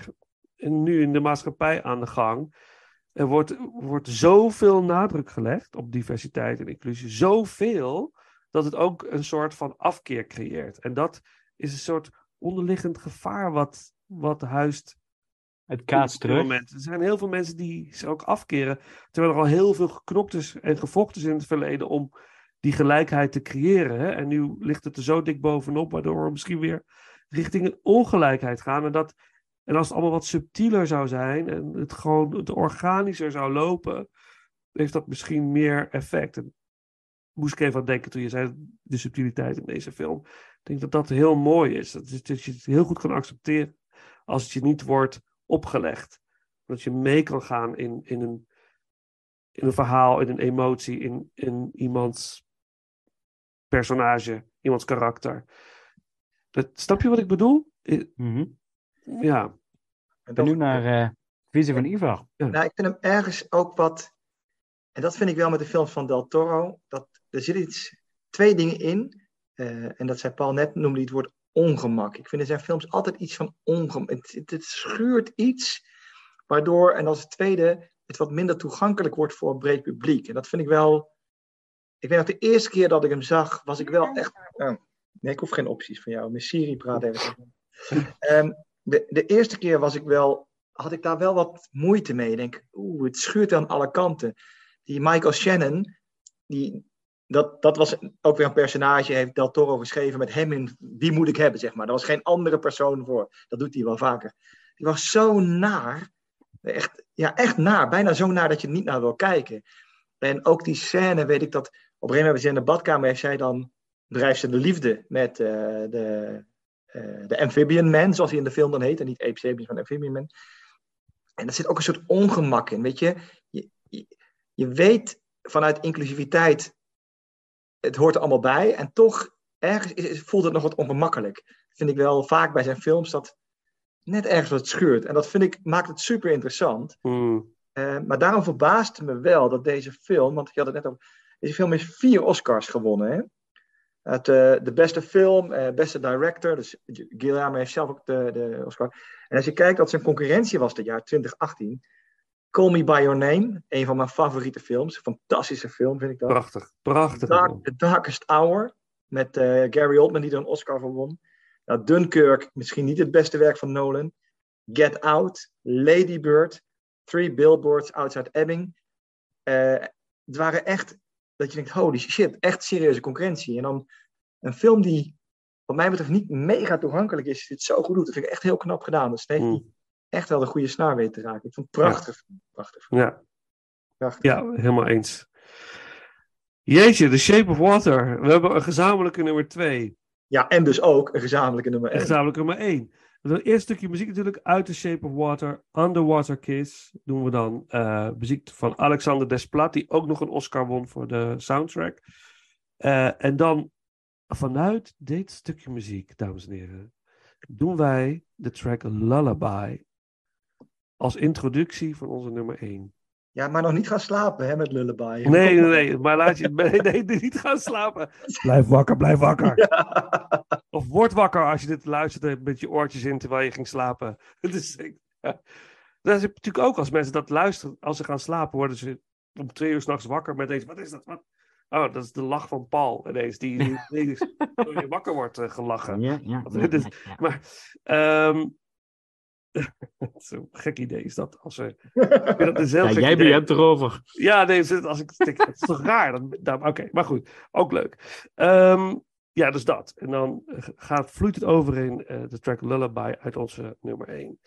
in, nu in de maatschappij aan de gang. Er wordt, wordt zoveel nadruk gelegd op diversiteit en inclusie, zoveel, dat het ook een soort van afkeer creëert. En dat is een soort onderliggend gevaar wat, wat huist het kaatst terug. Er zijn heel veel mensen die zich ook afkeren. Terwijl er al heel veel geknokt is en gevochten is in het verleden om die gelijkheid te creëren. Hè? En nu ligt het er zo dik bovenop, waardoor we misschien weer richting een ongelijkheid gaan. En, dat, en als het allemaal wat subtieler zou zijn en het gewoon het organischer zou lopen, heeft dat misschien meer effect. Moest ik even aan denken toen je zei de subtiliteit in deze film. Ik denk dat dat heel mooi is. Dat, is, dat je het heel goed kan accepteren als het je niet wordt opgelegd. Dat je mee kan gaan in, in, een, in een verhaal, in een emotie, in, in iemands personage, iemands karakter. Dat, snap je wat ik bedoel? Mhm. Ja. En Ik ben dat- nu naar eh Visie van Ivar. Nou, ik vind hem ergens ook wat. En dat vind ik wel met de films van Del Toro. Dat, er zitten iets, twee dingen in. eh, en dat zei Paul net, noemde hij het woord ongemak. Ik vind in zijn films altijd iets van ongemak. Het, het, het schuurt iets, waardoor, en als het tweede, het wat minder toegankelijk wordt voor een breed publiek. En dat vind ik wel. Ik weet nog, de eerste keer dat ik hem zag, was ik wel echt. oh, nee, ik hoef geen opties van jou. Mijn Siri praat even. Ehm, de, de eerste keer was ik wel had ik daar wel wat moeite mee. Ik denk, oeh, het schuurt aan alle kanten. Die Michael Shannon, die, dat, dat was ook weer een personage, heeft Del Toro geschreven met hem in Wie moet ik hebben, zeg maar. Er was geen andere persoon voor. Dat doet hij wel vaker. Die was zo naar. Echt, ja, echt naar. Bijna zo naar dat je niet naar wil kijken. En ook die scène, weet ik dat... Op een gegeven moment hebben ze in de badkamer, heeft zij dan... Drijft ze de liefde met eh, de, eh, de Amphibian Man, zoals hij in de film dan heet. En niet Ape Sapiens, maar Amphibian Man. En er zit ook een soort ongemak in, weet je. Je, je, je weet vanuit inclusiviteit, het hoort er allemaal bij. En toch, ergens is, is- voelt het nog wat ongemakkelijk. Dat vind ik wel vaak bij zijn films, dat net ergens wat scheurt. En dat vind ik, maakt het super interessant. Hmm. Eh, maar daarom verbaasde me wel dat deze film, want je had het net over, deze film heeft vier Oscars gewonnen. Hè? Het, eh, de beste film, eh, beste director, dus Guillermo heeft zelf ook de, de Oscar. En als je kijkt wat zijn concurrentie was dit jaar, 2018, Call Me By Your Name, een van mijn favoriete films, fantastische film vind ik dat. Prachtig, prachtig. Dark, The Darkest Hour, met eh, Gary Oldman die er een Oscar voor won. Nou, Dunkirk, misschien niet het beste werk van Nolan. Get Out, Lady Bird, Three Billboards Outside Ebbing. Het waren echt, dat je denkt, holy shit, echt serieuze concurrentie. En dan een film die, wat mij betreft, niet mega toegankelijk is, dit zo goed doet. Dat vind ik echt heel knap gedaan. Dus heeft hij echt wel de goede snaar weten te raken. Ik vond het prachtig. Prachtig. Ja. prachtig. Ja, helemaal eens. Jeetje, The Shape of Water. We hebben een gezamenlijke nummer 2. Ja, en dus ook een gezamenlijke nummer En 1. gezamenlijke nummer 1. Het eerste stukje muziek natuurlijk uit The Shape of Water. Underwater Kiss doen we dan. eh, muziek van Alexander Desplat, die ook nog een Oscar won voor de soundtrack. Eh, en dan vanuit dit stukje muziek, dames en heren, doen wij de track Lullaby als introductie van onze nummer 1. Ja, maar nog niet gaan slapen hè, met Lullaby. Nee, nee, nee, maar laat je nee, nee, niet gaan slapen. Blijf wakker, blijf wakker. Of word wakker als je dit luistert met je oortjes in terwijl je ging slapen. Is, ja. Dat is natuurlijk ook als mensen dat luisteren, als ze gaan slapen, worden ze om twee uur s'nachts wakker met deze. Wat is dat? Wat? Oh, dat is de lach van Paul ineens, die, die, die door je wakker wordt eh, gelachen. Ja, ja. Is-. Maar, ehm zo'n gek idee is dat. Als vind dat een heel Ja, gek jij idee. begint erover. Ja, nee, als ik dat is toch raar? Oké, maar goed, ook leuk. Ehm, ja, dus dat. En dan eh, gaat, vloeit het over in eh, de track Lullaby uit onze nummer 1.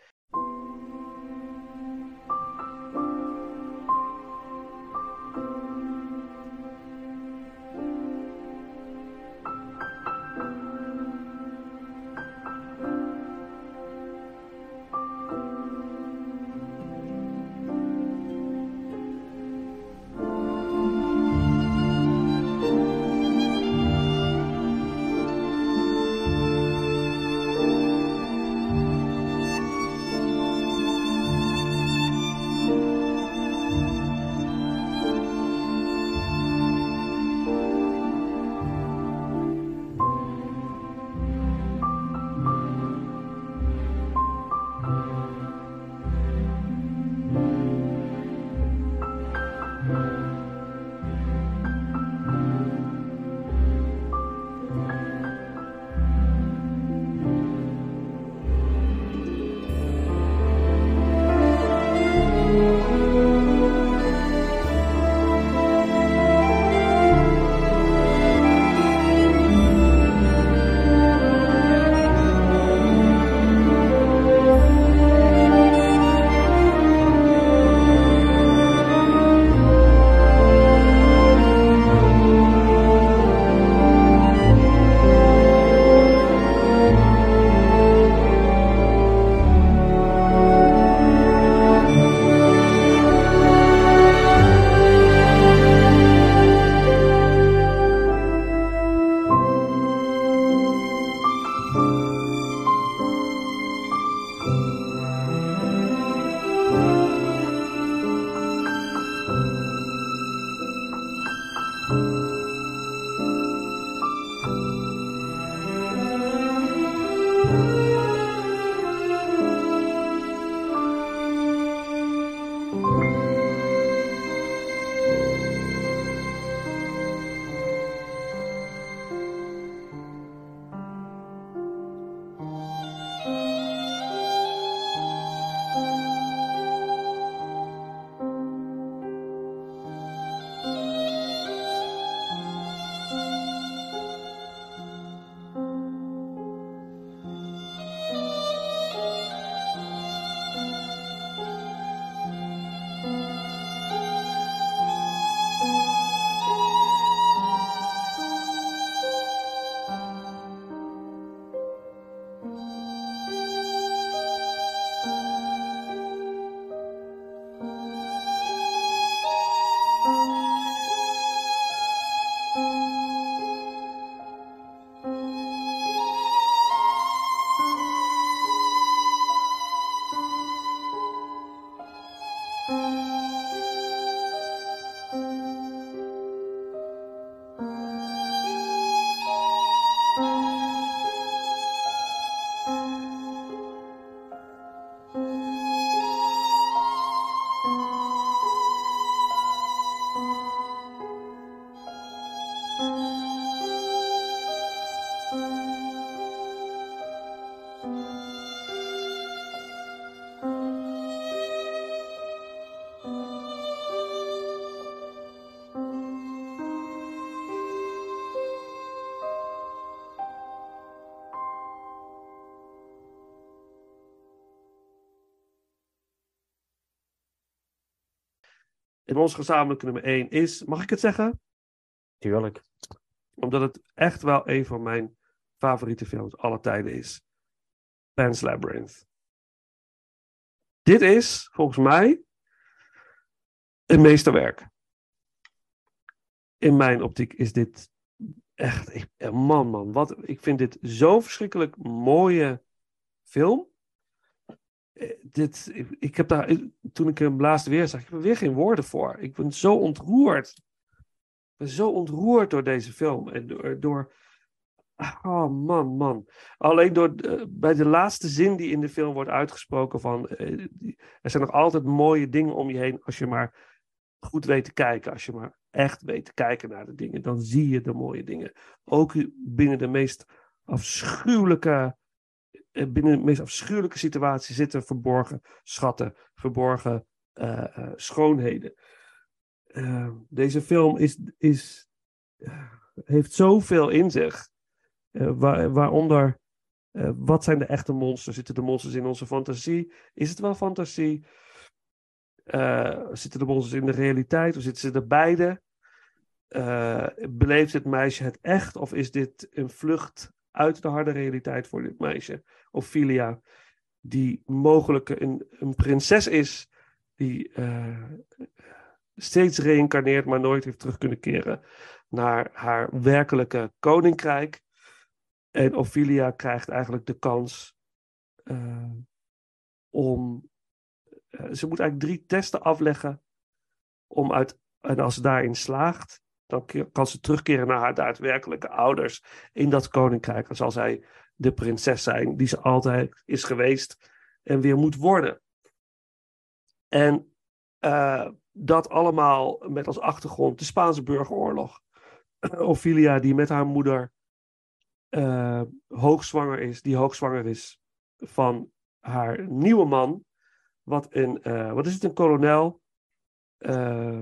Ons gezamenlijke nummer 1 is, mag ik het zeggen? Tuurlijk. Omdat het echt wel een van mijn favoriete films aller tijden is. Pan's Labyrinth. Dit is, volgens mij, een meesterwerk. In mijn optiek is dit echt, man, man, wat, ik vind dit zo'n verschrikkelijk mooie film. Dit, ik, heb daar, toen ik hem laatst weer zag, ik heb er weer geen woorden voor. Ik ben zo ontroerd. Ik ben zo ontroerd door deze film. En door, oh man, man. Alleen door, eh, bij de laatste zin die in de film wordt uitgesproken van, eh, er zijn nog altijd mooie dingen om je heen als je maar goed weet te kijken. Als je maar echt weet te kijken naar de dingen, dan zie je de mooie dingen. Ook binnen de meest afschuwelijke, binnen de meest afschuwelijke situatie zitten verborgen schatten, verborgen eh, eh, schoonheden. Eh, deze film is, is, eh, heeft zoveel in zich. Eh, waar, waaronder, eh, wat zijn de echte monsters? Zitten de monsters in onze fantasie? Is het wel fantasie? Eh, zitten de monsters in de realiteit? Of zitten ze er beide? Eh, beleeft het meisje het echt? Of is dit een vlucht uit de harde realiteit voor dit meisje? Ophelia, die mogelijk een, een prinses is, die eh, steeds reïncarneert, maar nooit heeft terug kunnen keren naar haar werkelijke koninkrijk. En Ophelia krijgt eigenlijk de kans eh, om. eh, ze moet eigenlijk drie testen afleggen. Om uit, en als ze daarin slaagt, dan kan ze terugkeren naar haar daadwerkelijke ouders in dat koninkrijk. En zal zij de prinses zijn die ze altijd is geweest en weer moet worden. En eh, dat allemaal met als achtergrond de Spaanse burgeroorlog. Ophelia die met haar moeder eh, hoogzwanger is, die hoogzwanger is van haar nieuwe man, wat een, eh, wat is het, een kolonel, eh,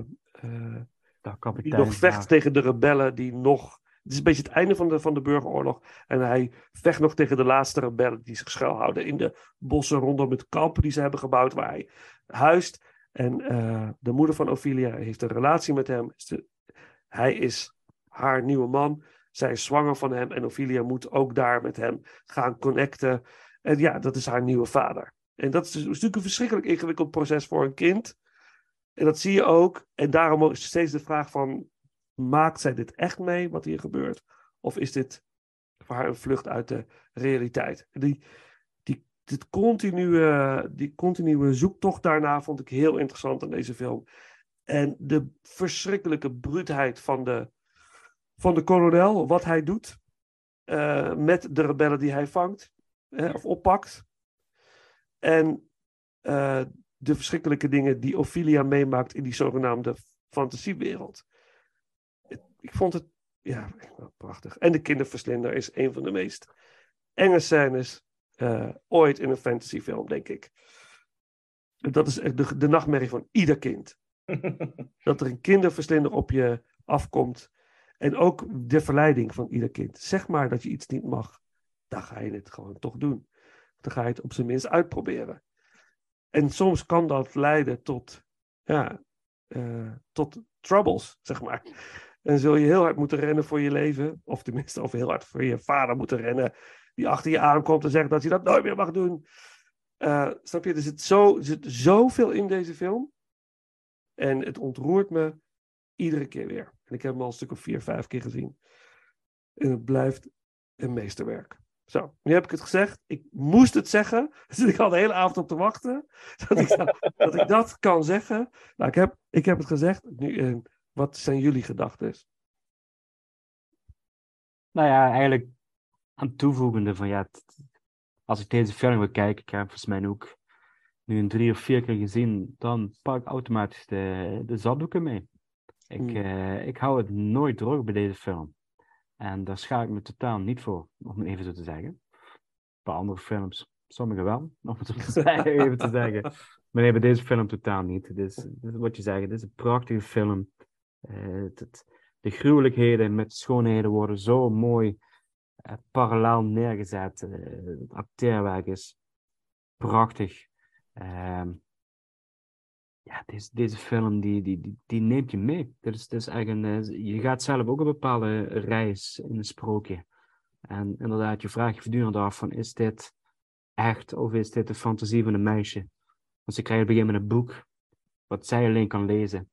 Dat die kapitein. nog vecht tegen de rebellen, die nog, het is een beetje het einde van de, van de burgeroorlog, en hij vecht nog tegen de laatste rebellen die zich schuilhouden in de bossen rondom het kamp die ze hebben gebouwd waar hij huist. En eh, de moeder van Ophelia heeft een relatie met hem. Hij is haar nieuwe man. Zij is zwanger van hem en Ophelia moet ook daar met hem gaan connecten. En ja, dat is haar nieuwe vader. En dat is dus natuurlijk een verschrikkelijk ingewikkeld proces voor een kind. En dat zie je ook. En daarom is steeds de vraag van, maakt zij dit echt mee, wat hier gebeurt? Of is dit voor haar een vlucht uit de realiteit? Die, die, dit continue, die continue zoektocht daarna vond ik heel interessant aan deze film. En de verschrikkelijke bruutheid van de, van de kolonel, wat hij doet eh, met de rebellen die hij vangt of oppakt. En eh, de verschrikkelijke dingen die Ophelia meemaakt in die zogenaamde fantasiewereld. Ik vond het ja, prachtig. En de kinderverslinder is een van de meest enge scènes eh, ooit in een fantasyfilm, denk ik. Dat is echt de, de nachtmerrie van ieder kind. Dat er een kinderverslinder op je afkomt. En ook de verleiding van ieder kind. Zeg maar dat je iets niet mag. Dan ga je het gewoon toch doen. Dan ga je het op zijn minst uitproberen. En soms kan dat leiden tot, ja, eh, tot troubles, zeg maar. En zul je heel hard moeten rennen voor je leven. Of tenminste, of heel hard voor je vader moeten rennen. Die achter je aankomt en zegt dat je dat nooit meer mag doen. Eh, snap je? Er zit, zo, er zit zoveel in deze film. En het ontroert me iedere keer weer. En ik heb hem al een stuk of vier, vijf keer gezien. En het blijft een meesterwerk. Zo, nu heb ik het gezegd. Ik moest het zeggen. Daar zit ik al de hele avond op te wachten. Dat ik dat, dat, ik dat kan zeggen. Nou, ik heb, ik heb het gezegd. Nu, eh, wat zijn jullie gedachten? Nou ja, eigenlijk aan toevoegende van ja, als ik deze film wil kijken, ik heb volgens mij ook nu een drie of vier keer gezien, dan pak ik automatisch de, de zakdoeken mee. Ik, Hmm. eh, ik hou het nooit droog bij deze film. En daar schaam ik me totaal niet voor, om het even zo te zeggen. Bij andere films, sommige wel, om het zo even te zeggen. Maar nee, bij deze film totaal niet. Dit is wat je zegt, het is een prachtige film. Eh, de gruwelijkheden met schoonheden worden zo mooi eh, parallel neergezet. Eh, het acteerwerk is prachtig. Ehm, ja, deze, deze film die, die, die, neemt je mee. Dat is, dat is je gaat zelf ook een bepaalde reis in een sprookje. En inderdaad, je vraagt je voortdurend af van, is dit echt of is dit de fantasie van een meisje? Want ze krijgt op een gegeven moment een boek wat zij alleen kan lezen.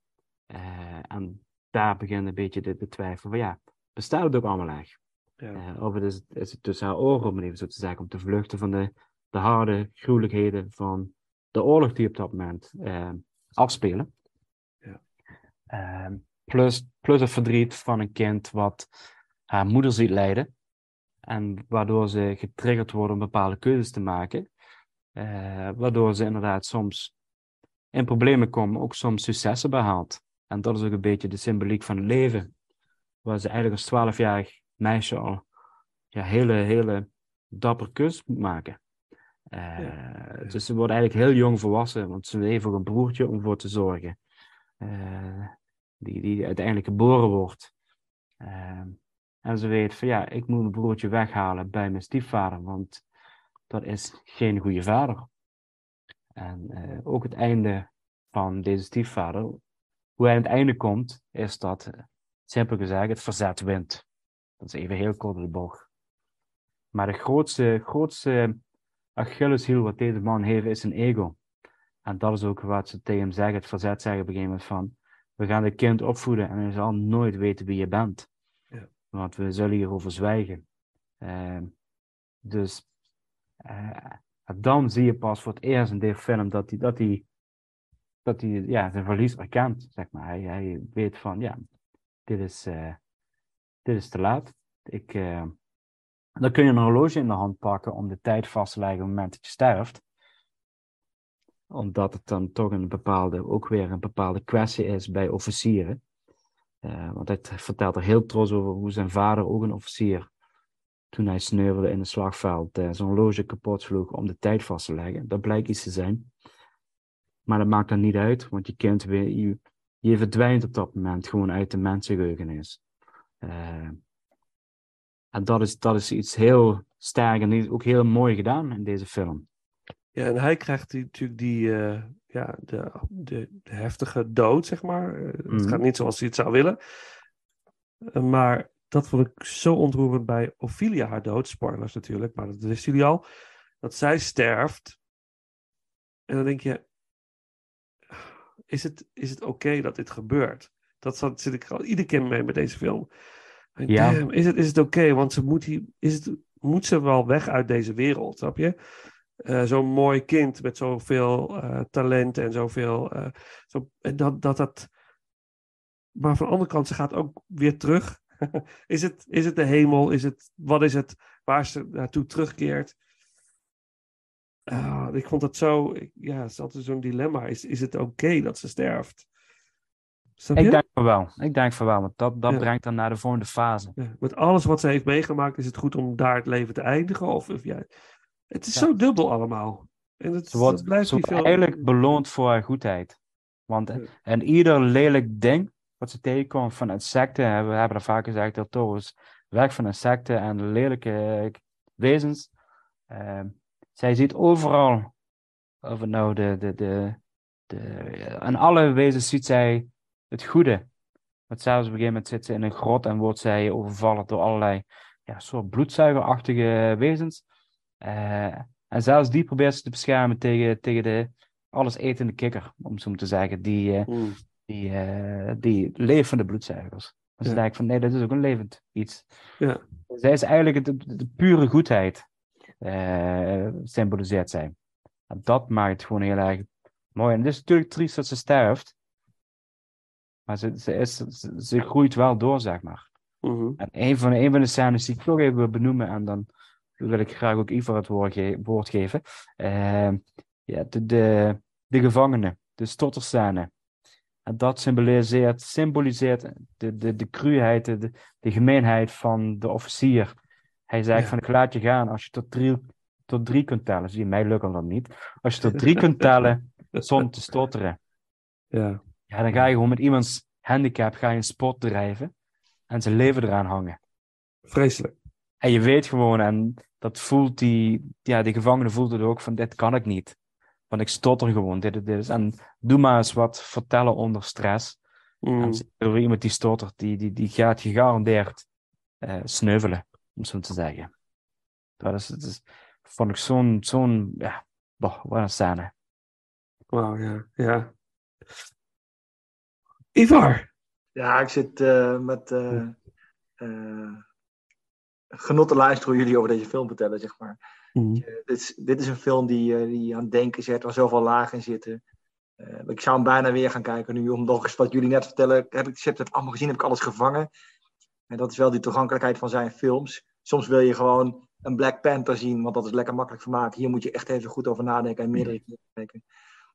Eh, en daar begint een beetje de, de twijfel van, ja, bestaat het ook allemaal echt? Ja. Eh, of het is, is het tussen haar oren, om even zo te zeggen, om te vluchten van de, de harde gruwelijkheden van de oorlog die op dat moment eh, afspelen. Ja. Ehm, plus, plus het verdriet van een kind wat haar moeder ziet lijden. En waardoor ze getriggerd wordt om bepaalde keuzes te maken. Waardoor ze inderdaad soms in problemen komen, ook soms successen behaalt. En dat is ook een beetje de symboliek van het leven. Waar ze eigenlijk als twaalfjarig meisje al ja, hele, hele dapper keuzes moet maken. Eh, Ja, Dus ze wordt eigenlijk heel jong volwassen, want ze heeft ook een broertje om voor te zorgen. Eh, die, die uiteindelijk geboren wordt. Eh, en ze weet van ja, ik moet mijn broertje weghalen bij mijn stiefvader, want dat is geen goede vader. En ook het einde van deze stiefvader, hoe hij aan het einde komt, is dat, eh, simpel gezegd, het verzet wint. Dat is even heel kort de bocht. Maar de grootste, grootste Achilleshiel wat deze man heeft, is zijn ego. En dat is ook wat ze tegen hem zeggen, het verzet zeggen op een gegeven moment van, we gaan dit kind opvoeden en hij zal nooit weten wie je bent. Ja. Want we zullen hierover zwijgen. Ehm, dus eh, dan zie je pas voor het eerst in deze film dat hij, dat hij, dat hij ja, zijn verlies erkent. Zeg maar. hij, hij weet van, ja, dit is, eh, dit is te laat. Ik, eh, dan kun je een horloge in de hand pakken om de tijd vast te leggen op het moment dat je sterft. Omdat het dan toch een bepaalde, ook weer een bepaalde kwestie is bij officieren. Eh, want hij vertelt er heel trots over hoe zijn vader, ook een officier, toen hij sneuvelde in het slagveld, zijn horloge kapot sloeg om de tijd vast te leggen. Dat blijkt iets te zijn. Maar dat maakt dan niet uit, want je kind weer, je, je verdwijnt op dat moment gewoon uit de mensengeheugenis. Eh en dat is, dat is iets heel sterk en ook heel mooi gedaan in deze film. Ja, en hij krijgt die, natuurlijk die, eh, ja, de, de, de heftige dood, zeg maar. Eh, Het Mhm. gaat niet zoals hij het zou willen. Maar dat vond ik zo ontroerend bij Ophelia, haar dood. Spoilers natuurlijk, maar dat wisten jullie al. Dat zij sterft. En dan denk je, is het, is het oké dat dit gebeurt? Dat zat- zit ik al iedere keer mee met deze film. En Ja. damn, is het, is het oké? Want ze moet, hier, is het, moet ze wel weg uit deze wereld, snap je? Eh, zo'n mooi kind met zoveel eh talent en zoveel. eh, zo, en dat, dat dat. Maar van de andere kant, ze gaat ook weer terug. is, het, is het de hemel? Is het, wat is het waar ze naartoe terugkeert? Ah, ik vond dat zo. ik- Ja, het is altijd zo'n dilemma. Is, is het oké dat ze sterft? Snap je? Ik denk van wel. Ik denk van wel, want dat, dat Ja. brengt dan naar de volgende fase. Ja, met alles wat ze heeft meegemaakt, is het goed om daar het leven te eindigen? Of, of ja, het is Ja. zo dubbel allemaal. En het, Ze wordt, dat blijft ze wordt veel. eigenlijk beloond voor haar goedheid. Want en ieder lelijk ding wat ze tegenkomt van insecten, hebben, we hebben er vaak gezegd, dat Torres weg van insecten en lelijke eh, wezens. Ehm, zij ziet overal, of nou de, de, de, de, aan alle wezens ziet zij het goede. Want zelfs op een gegeven moment zit ze in een grot en wordt zij overvallen door allerlei ja, soort bloedzuigerachtige wezens. Eh, en zelfs die probeert ze te beschermen tegen, tegen de alles etende kikker, om zo maar te zeggen, die, eh, Hmm. die, eh, die leeft van de bloedzuigers. Dus Ja. ik van nee, dat is ook een levend iets. Ja. Zij is eigenlijk de, de, de pure goedheid, eh, symboliseert zij. En dat maakt het gewoon heel erg mooi. En het is natuurlijk triest dat ze sterft. Maar ze, ze, is, ze, ze groeit wel door, zeg maar. Mhm. En een van, een van de scènes die ik toch even wil benoemen, en dan wil ik graag ook Ivar het woord, ge- woord geven. Eh, ja, de, de, de gevangenen, de stotterscène. En dat symboliseert, symboliseert de, de, de cruheid, de, de gemeenheid van de officier. Hij Ja. van ik laat je gaan als je tot drie, tot drie kunt tellen. Zie je, mij lukt dat niet. Als je tot drie kunt tellen zonder te stotteren. Ja. Ja, dan ga je gewoon met iemands handicap ga je een spot drijven en zijn leven eraan hangen. Vreselijk. En je weet gewoon, en dat voelt die, ja, die gevangene voelt het ook van dit kan ik niet. Want ik stotter gewoon. Dit, dit is, en doe maar eens wat vertellen onder stress. Mm. En iemand die stottert, die, die, die gaat gegarandeerd eh, sneuvelen, om zo te zeggen. Dat is, dat is, vond ik zo'n, zo'n, ja, boh, wat een scène. Wauw, ja. ja. Ivar. Ja, ik zit eh, met eh eh, genot te luisteren hoe jullie over deze film vertellen, zeg maar. Mm. Eh, dit, is, dit is een film die, eh, die aan het denken zet, waar zoveel lagen in zitten. Eh, ik zou hem bijna weer gaan kijken nu, om nog eens wat jullie net vertellen. Heb ik, ik heb het allemaal gezien, heb ik alles gevangen. En dat is wel die toegankelijkheid van zijn films. Soms wil je gewoon een Black Panther zien, want dat is lekker makkelijk vermaak. Hier moet je echt even goed over nadenken en meerdere keren kijken.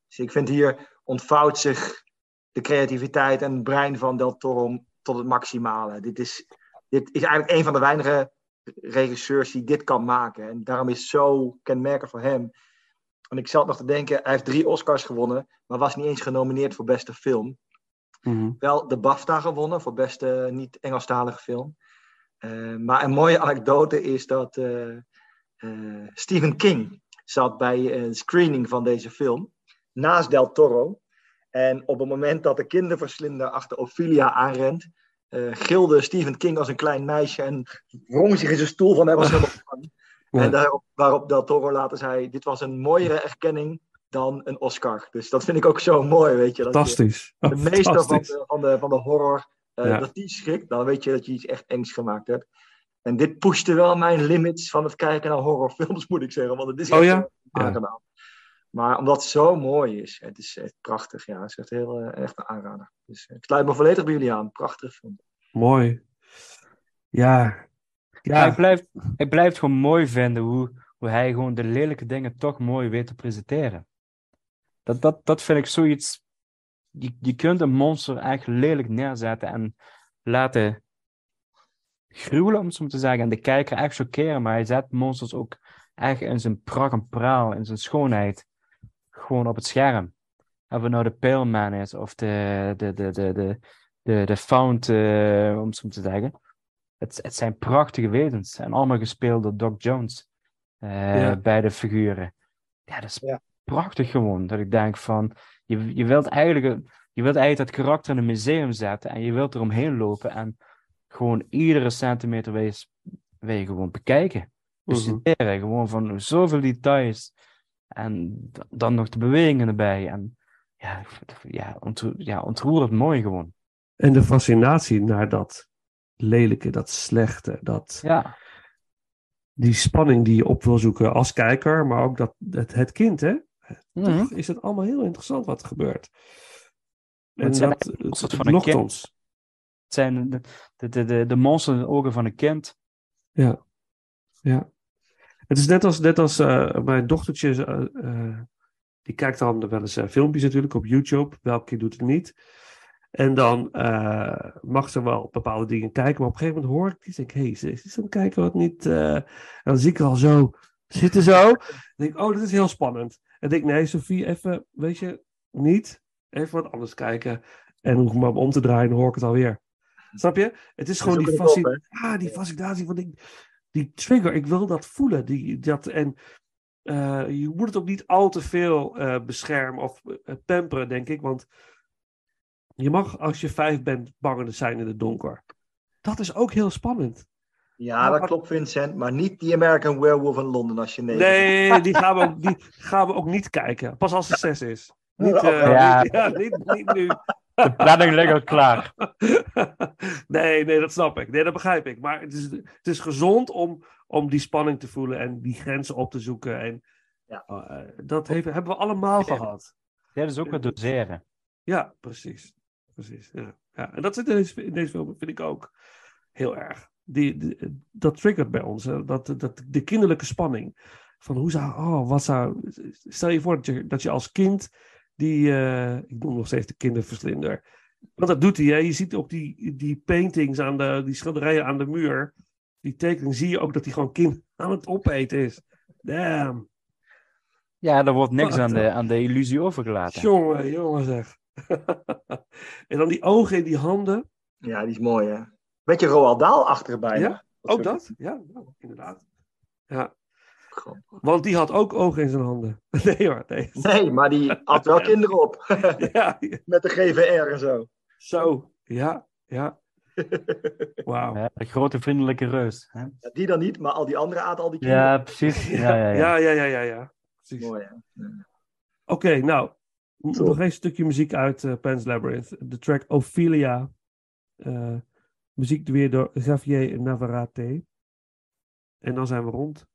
Dus ik vind hier ontvouwt zich de creativiteit en het brein van Del Toro tot het maximale. Dit is, dit is eigenlijk een van de weinige regisseurs die dit kan maken. En daarom is het zo kenmerkend voor hem. En ik zat nog te denken, hij heeft drie Oscars gewonnen, maar was niet eens genomineerd voor beste film. Mm. Wel de BAFTA gewonnen voor beste niet-Engelstalige film. Eh, maar een mooie anekdote is dat eh, Stephen King zat bij een screening van deze film naast Del Toro. En op het moment dat de kinderverslinder achter Ophelia aanrent, gilde Stephen King als een klein meisje en wrong zich in zijn stoel van hij was helemaal. Ja. En daarop, waarop Del Toro later zei, dit was een mooiere erkenning dan een Oscar. Dus dat vind ik ook zo mooi, weet je. dat je- Fantastisch. de meester van Fantastisch. de, van, de, van de horror, eh, Ja. dat die schrikt, dan weet je dat je iets echt engs gemaakt hebt. En dit pushte wel mijn limits van het kijken naar horrorfilms, moet ik zeggen. Want het is echt Oh ja? aangenaam. Maar omdat het zo mooi is, het is echt prachtig. Ja, het is echt, heel, eh, echt een aanrader. Dus eh, ik sluit me volledig bij jullie aan. Prachtig film. Mooi. Ja. Ja. ik, blijf, ik blijf het gewoon mooi vinden hoe, hoe hij gewoon de lelijke dingen toch mooi weet te presenteren. Dat, dat, dat vind ik zoiets. Je, je kunt een monster echt lelijk neerzetten en laten gruwelen, om het zo te zeggen. En de kijker echt chockeren, maar hij zet monsters ook echt in zijn pracht en praal, in zijn schoonheid, gewoon op het scherm. Of het nou de Pale Man is of de, de, de, de, de, de, de Found, eh, om het zo maar te zeggen. Het, het zijn prachtige wezens. En allemaal gespeeld door Doc Jones. eh, Ja. Bij de figuren. Ja, dat is Ja. Prachtig gewoon. Dat ik denk van... Je, je, wilt eigenlijk, je wilt eigenlijk dat karakter in een museum zetten. En je wilt eromheen lopen. En gewoon iedere centimeter wil je, wil je gewoon bekijken. Bestuderen. Gewoon van zoveel details. En dan nog de bewegingen erbij. En ja, ja, ontro ja ontroerend mooi gewoon. En de fascinatie naar dat lelijke, dat slechte, dat, Ja. die spanning die je op wil zoeken als kijker, maar ook dat, het, het kind, hè? Toch is het allemaal heel interessant wat er gebeurt. En Het zijn dat het, van een kind. ons. Het zijn de, de, de, de, de monsters in de ogen van een kind. Ja. ja. Het is net als, net als eh, mijn dochtertje, eh, eh, die kijkt dan wel eens filmpjes natuurlijk op YouTube. Welk kind doet het niet? En dan mag ze wel bepaalde dingen kijken, maar op een gegeven moment hoor ik die. denk ik, hé, hey, ze is aan het kijken wat niet. en dan zie ik haar al zo zitten zo. Dan denk ik, oh, dat is heel spannend. En denk ik, nee, Sofie, even, weet je, niet. Even wat anders kijken. En hoef ik me om te draaien, dan hoor ik het alweer. Snap je? Het is gewoon die, fascinatie. ah, die fascinatie van die, die trigger. Ik wil dat voelen. Die, dat, en eh, je moet het ook niet al te veel eh, beschermen of eh, pamperen, denk ik. Want je mag, als je vijf bent, bangende zijn in het donker. Dat is ook heel spannend. Ja, dat klopt Vincent. Maar niet die American Werewolf in Londen als je bent. Nee, die gaan we ook, die gaan we ook niet kijken. Pas als het zes is. Niet, eh, Ja. niet, ja, niet, niet nu. De planning ligt al klaar. nee, nee, dat snap ik. Nee, dat begrijp ik. Maar het is, het is gezond om, om die spanning te voelen en die grenzen op te zoeken. En Ja. eh, dat heeft, hebben we allemaal gehad. Dit is ook wat doseren. Ja, precies. precies ja. Ja. En dat zit in deze, in deze film, vind ik ook heel erg. Die, die- dat triggert bij ons. hè. Dat, dat, de kinderlijke spanning. Van hoe zou, oh, wat zou. Stel je voor dat je, dat je als kind die. eh, ik noem nog steeds de kinderverslinder. Want dat doet hij. Hè? Je ziet ook die, die paintings aan de. die schilderijen aan de muur. Die tekening zie je ook dat hij gewoon kind aan het opeten is. Damn. Ja, er wordt niks Wat, aan de, aan de illusie overgelaten. Jongen, jongen zeg. en dan die ogen in die handen. Ja, die is mooi hè. Beetje Roald Dahl achterbij. Ja? Ook dat? Ja, inderdaad. Ja. Want die had ook ogen in zijn handen. Nee hoor, nee. Nee, maar die had wel kinderen op. Ja, Met de GVR en zo. zo. Ja, ja. Wauw. Ja, de grote vriendelijke reus. Hè? Ja, die dan niet, maar al die andere aten al die kinderen. Ja, precies. Ja, ja, ja. Ja, ja, ja, ja, ja. Precies. Mooi, hè? Oké, nou. Nog een stukje muziek uit eh, Pan's Labyrinth. De track Ophelia. Eh, muziek weer door Xavier Navarrete. En dan zijn we rond.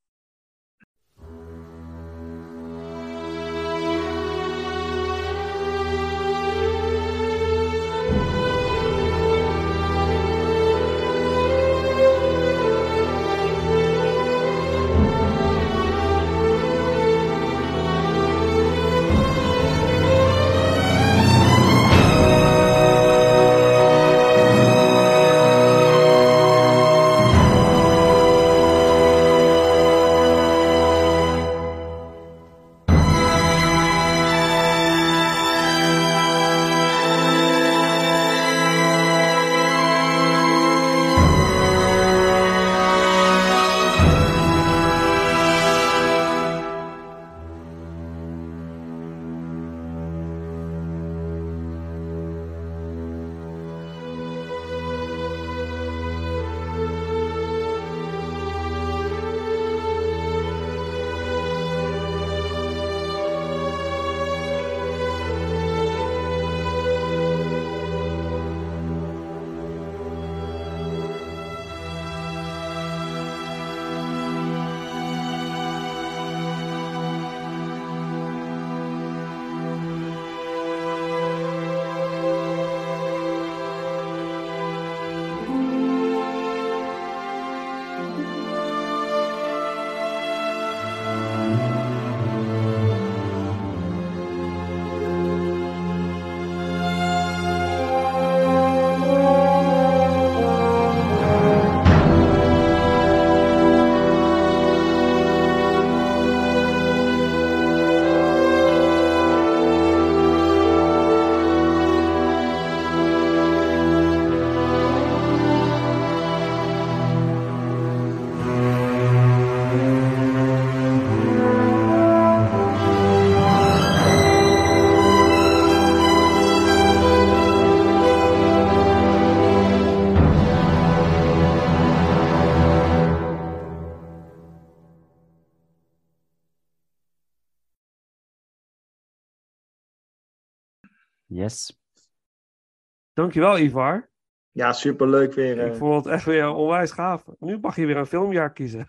Dankjewel, Ivar. Ja, superleuk weer. Ik eh. vond het echt weer onwijs gaaf. Nu mag je weer een filmjaar kiezen.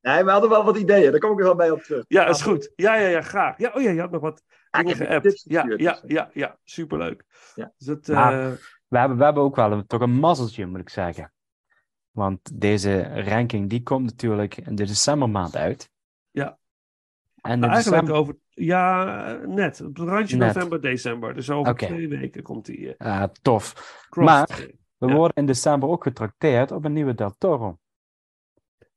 nee, we hadden wel wat ideeën. Daar kom ik er wel bij op terug. ja, is goed. Ja, ja, ja, graag. Ja, oh ja, je had nog wat Ja, dingen geappt. Ja, ja, dus, eh. ja, ja, superleuk. Ja. Dus het, Ja. eh, We hebben, we hebben ook wel een, toch een mazzeltje, moet ik zeggen. Want deze ranking die komt natuurlijk in de decembermaand uit. Ja. En de eigenlijk december... over, ja, eh, net. Op het randje Net. november, december. Dus over twee weken komt die eh Ah, tof. cross. Maar- We Ja. worden in december ook getrakteerd op een nieuwe Del Toro.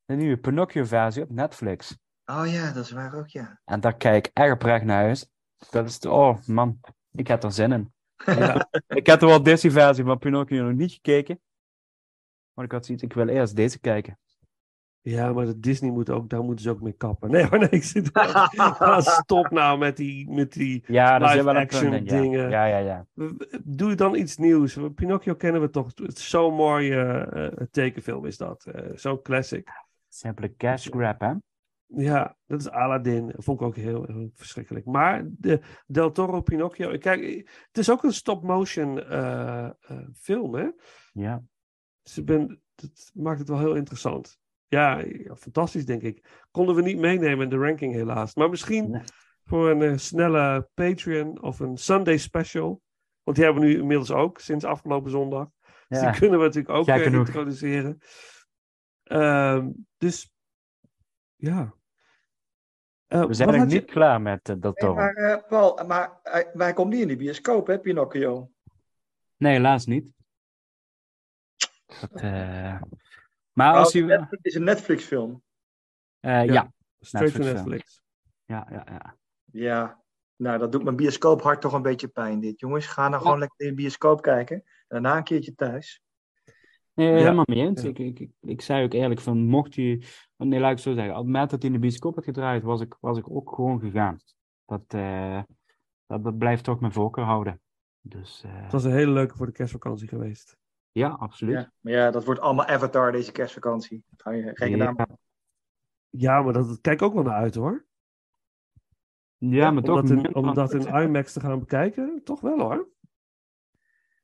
Een nieuwe Pinocchio-versie op Netflix. Oh ja, dat is waar ook, ja. En daar kijk ik erg oprecht naar huis. Dat is, oh man, ik heb er zin in. Ja. Ik heb de Walt Disney-versie van Pinocchio nog niet gekeken. Maar ik had zoiets, ik wil eerst deze kijken. Ja, maar de Disney moet ook, daar moeten ze ook mee kappen. Nee, maar nee, ik zit Ah, Stop nou met die, met die... Ja, dat is Live wel een action punt in, ja. dingen. Ja, ja, ja. Doe dan iets nieuws. Pinocchio kennen we toch. Het is zo'n mooie eh, tekenfilm is dat. Eh, zo'n classic. Simpele cash grab, hè? Ja, dat is Aladdin. Dat vond ik ook heel, heel verschrikkelijk. Maar de Del Toro Pinocchio. Kijk, het is ook een stop-motion eh, eh, film, hè? Ja. Dus ik ben, dat maakt het wel heel interessant. Ja, fantastisch, denk ik. Konden we niet meenemen in de ranking, helaas. Maar misschien Nee. voor een eh, snelle Patreon of een Sunday special. Want die hebben we nu inmiddels ook, sinds afgelopen zondag. Dus die kunnen we natuurlijk ook eh, introduceren. Ehm, dus, ja. Eh, We zijn nog je- niet klaar met Nee, Toro. maar eh, Paul, maar hij komt niet in de bioscoop, hè, Pinocchio? Nee, helaas niet. Dat, eh, Maar als. Netflix- Het is een Netflix-film. eh, Ja. ja. Straight to Netflix, Netflix. Ja, ja, ja. Ja, nou, dat doet mijn bioscoophart toch een beetje pijn, dit. Jongens, ga nou gewoon lekker in de bioscoop kijken. En daarna een keertje thuis. Nee, Ja. helemaal mee eens. Ja. Ik, ik, ik, ik zei ook eerlijk van, mocht hij... Nee, laat ik zo zeggen. Op het moment dat hij in de bioscoop had gedraaid, was ik, was ik ook gewoon gegaan. Dat, eh, dat, dat blijft toch mijn voorkeur houden. Dus eh, Het was een hele leuke voor de kerstvakantie geweest. Ja, absoluut. Ja. Maar ja, dat wordt allemaal Avatar deze kerstvakantie. Ga je geen gedaan. Ja, Ja, maar dat, dat kijk ik ook wel naar uit hoor. ja, maar Om toch... dat, om dan- dat in IMAX te gaan bekijken, toch wel hoor.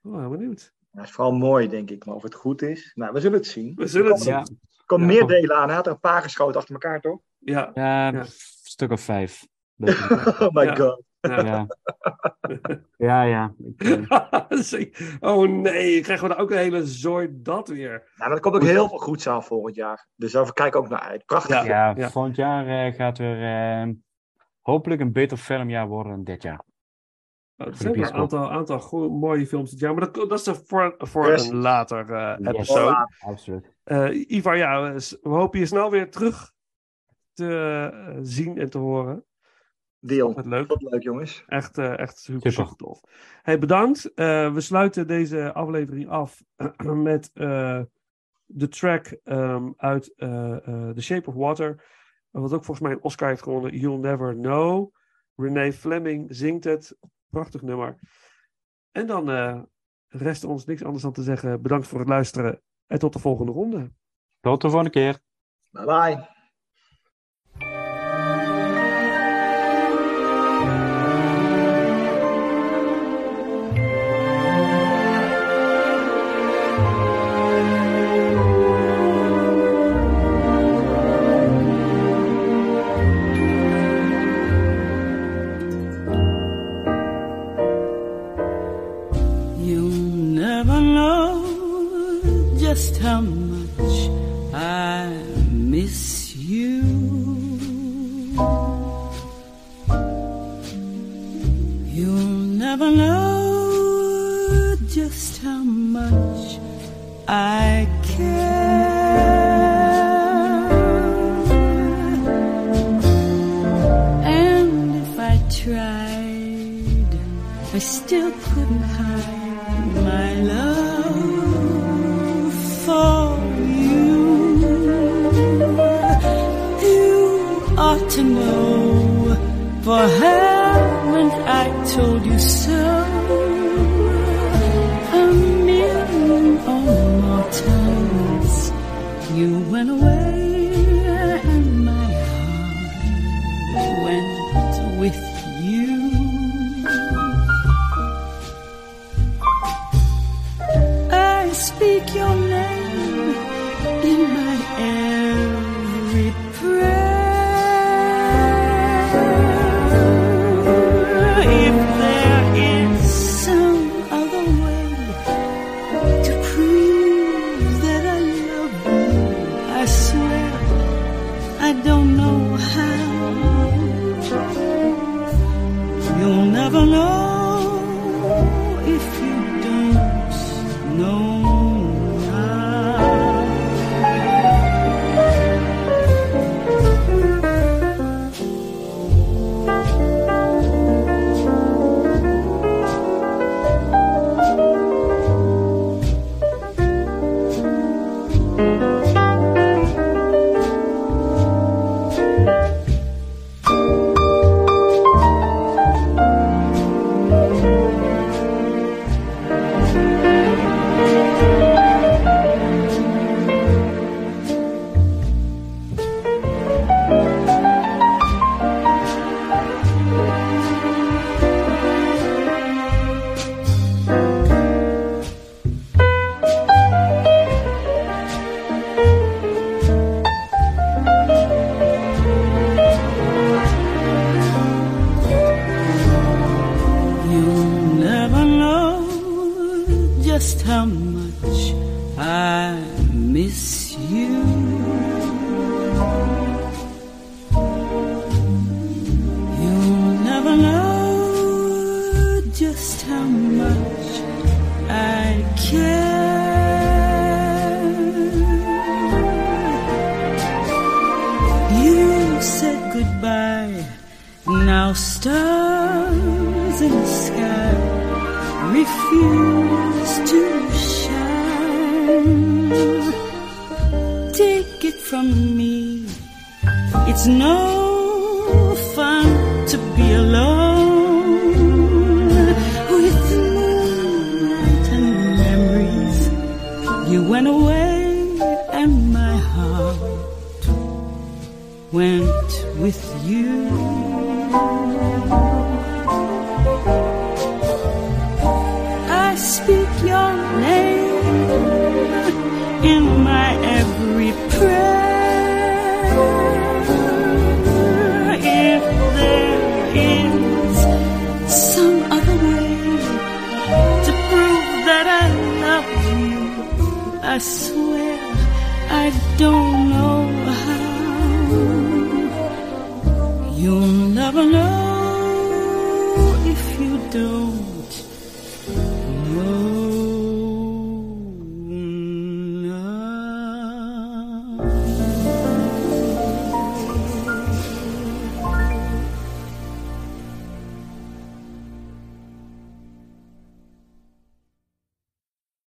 Oh, heel benieuwd. Ja, is vooral mooi, denk ik. Maar of het goed is, nou, we zullen het zien. We zullen het zien. Er komen meer delen aan. Hij had er een paar geschoten achter elkaar, toch? Ja. ja, Ja. een stuk of vijf. Dat Oh my Ja. god. Ja. ja, ja. Eh, oh nee, krijgen we dan ook een hele zooi dat weer. Nou, maar er komt ook heel veel goeds aan volgend jaar. Dus daar kijk ik ook naar uit. Prachtig. Ja. ja, ja. volgend jaar eh, gaat weer eh, hopelijk een beter filmjaar worden dan dit jaar. Nou, er de zijn een aantal, aantal goeie, mooie films dit jaar, maar dat, dat is er voor, voor Yes. een later eh, Yes. episode. Absoluut. Eh, Ivar, ja, we hopen je snel weer terug te zien en te horen. Deal. Wat leuk. Wat leuk, jongens. Echt, eh, echt super, Super. super tof. Hey, bedankt. Eh, we sluiten deze aflevering af met eh, de track ehm, uit eh, eh, The Shape of Water. Wat ook volgens mij een Oscar heeft gewonnen. You'll Never Know. Renee Fleming zingt het. Prachtig nummer. En dan eh rest ons niks anders dan te zeggen. Bedankt voor het luisteren. En tot de volgende ronde. Tot de volgende keer. Bye bye.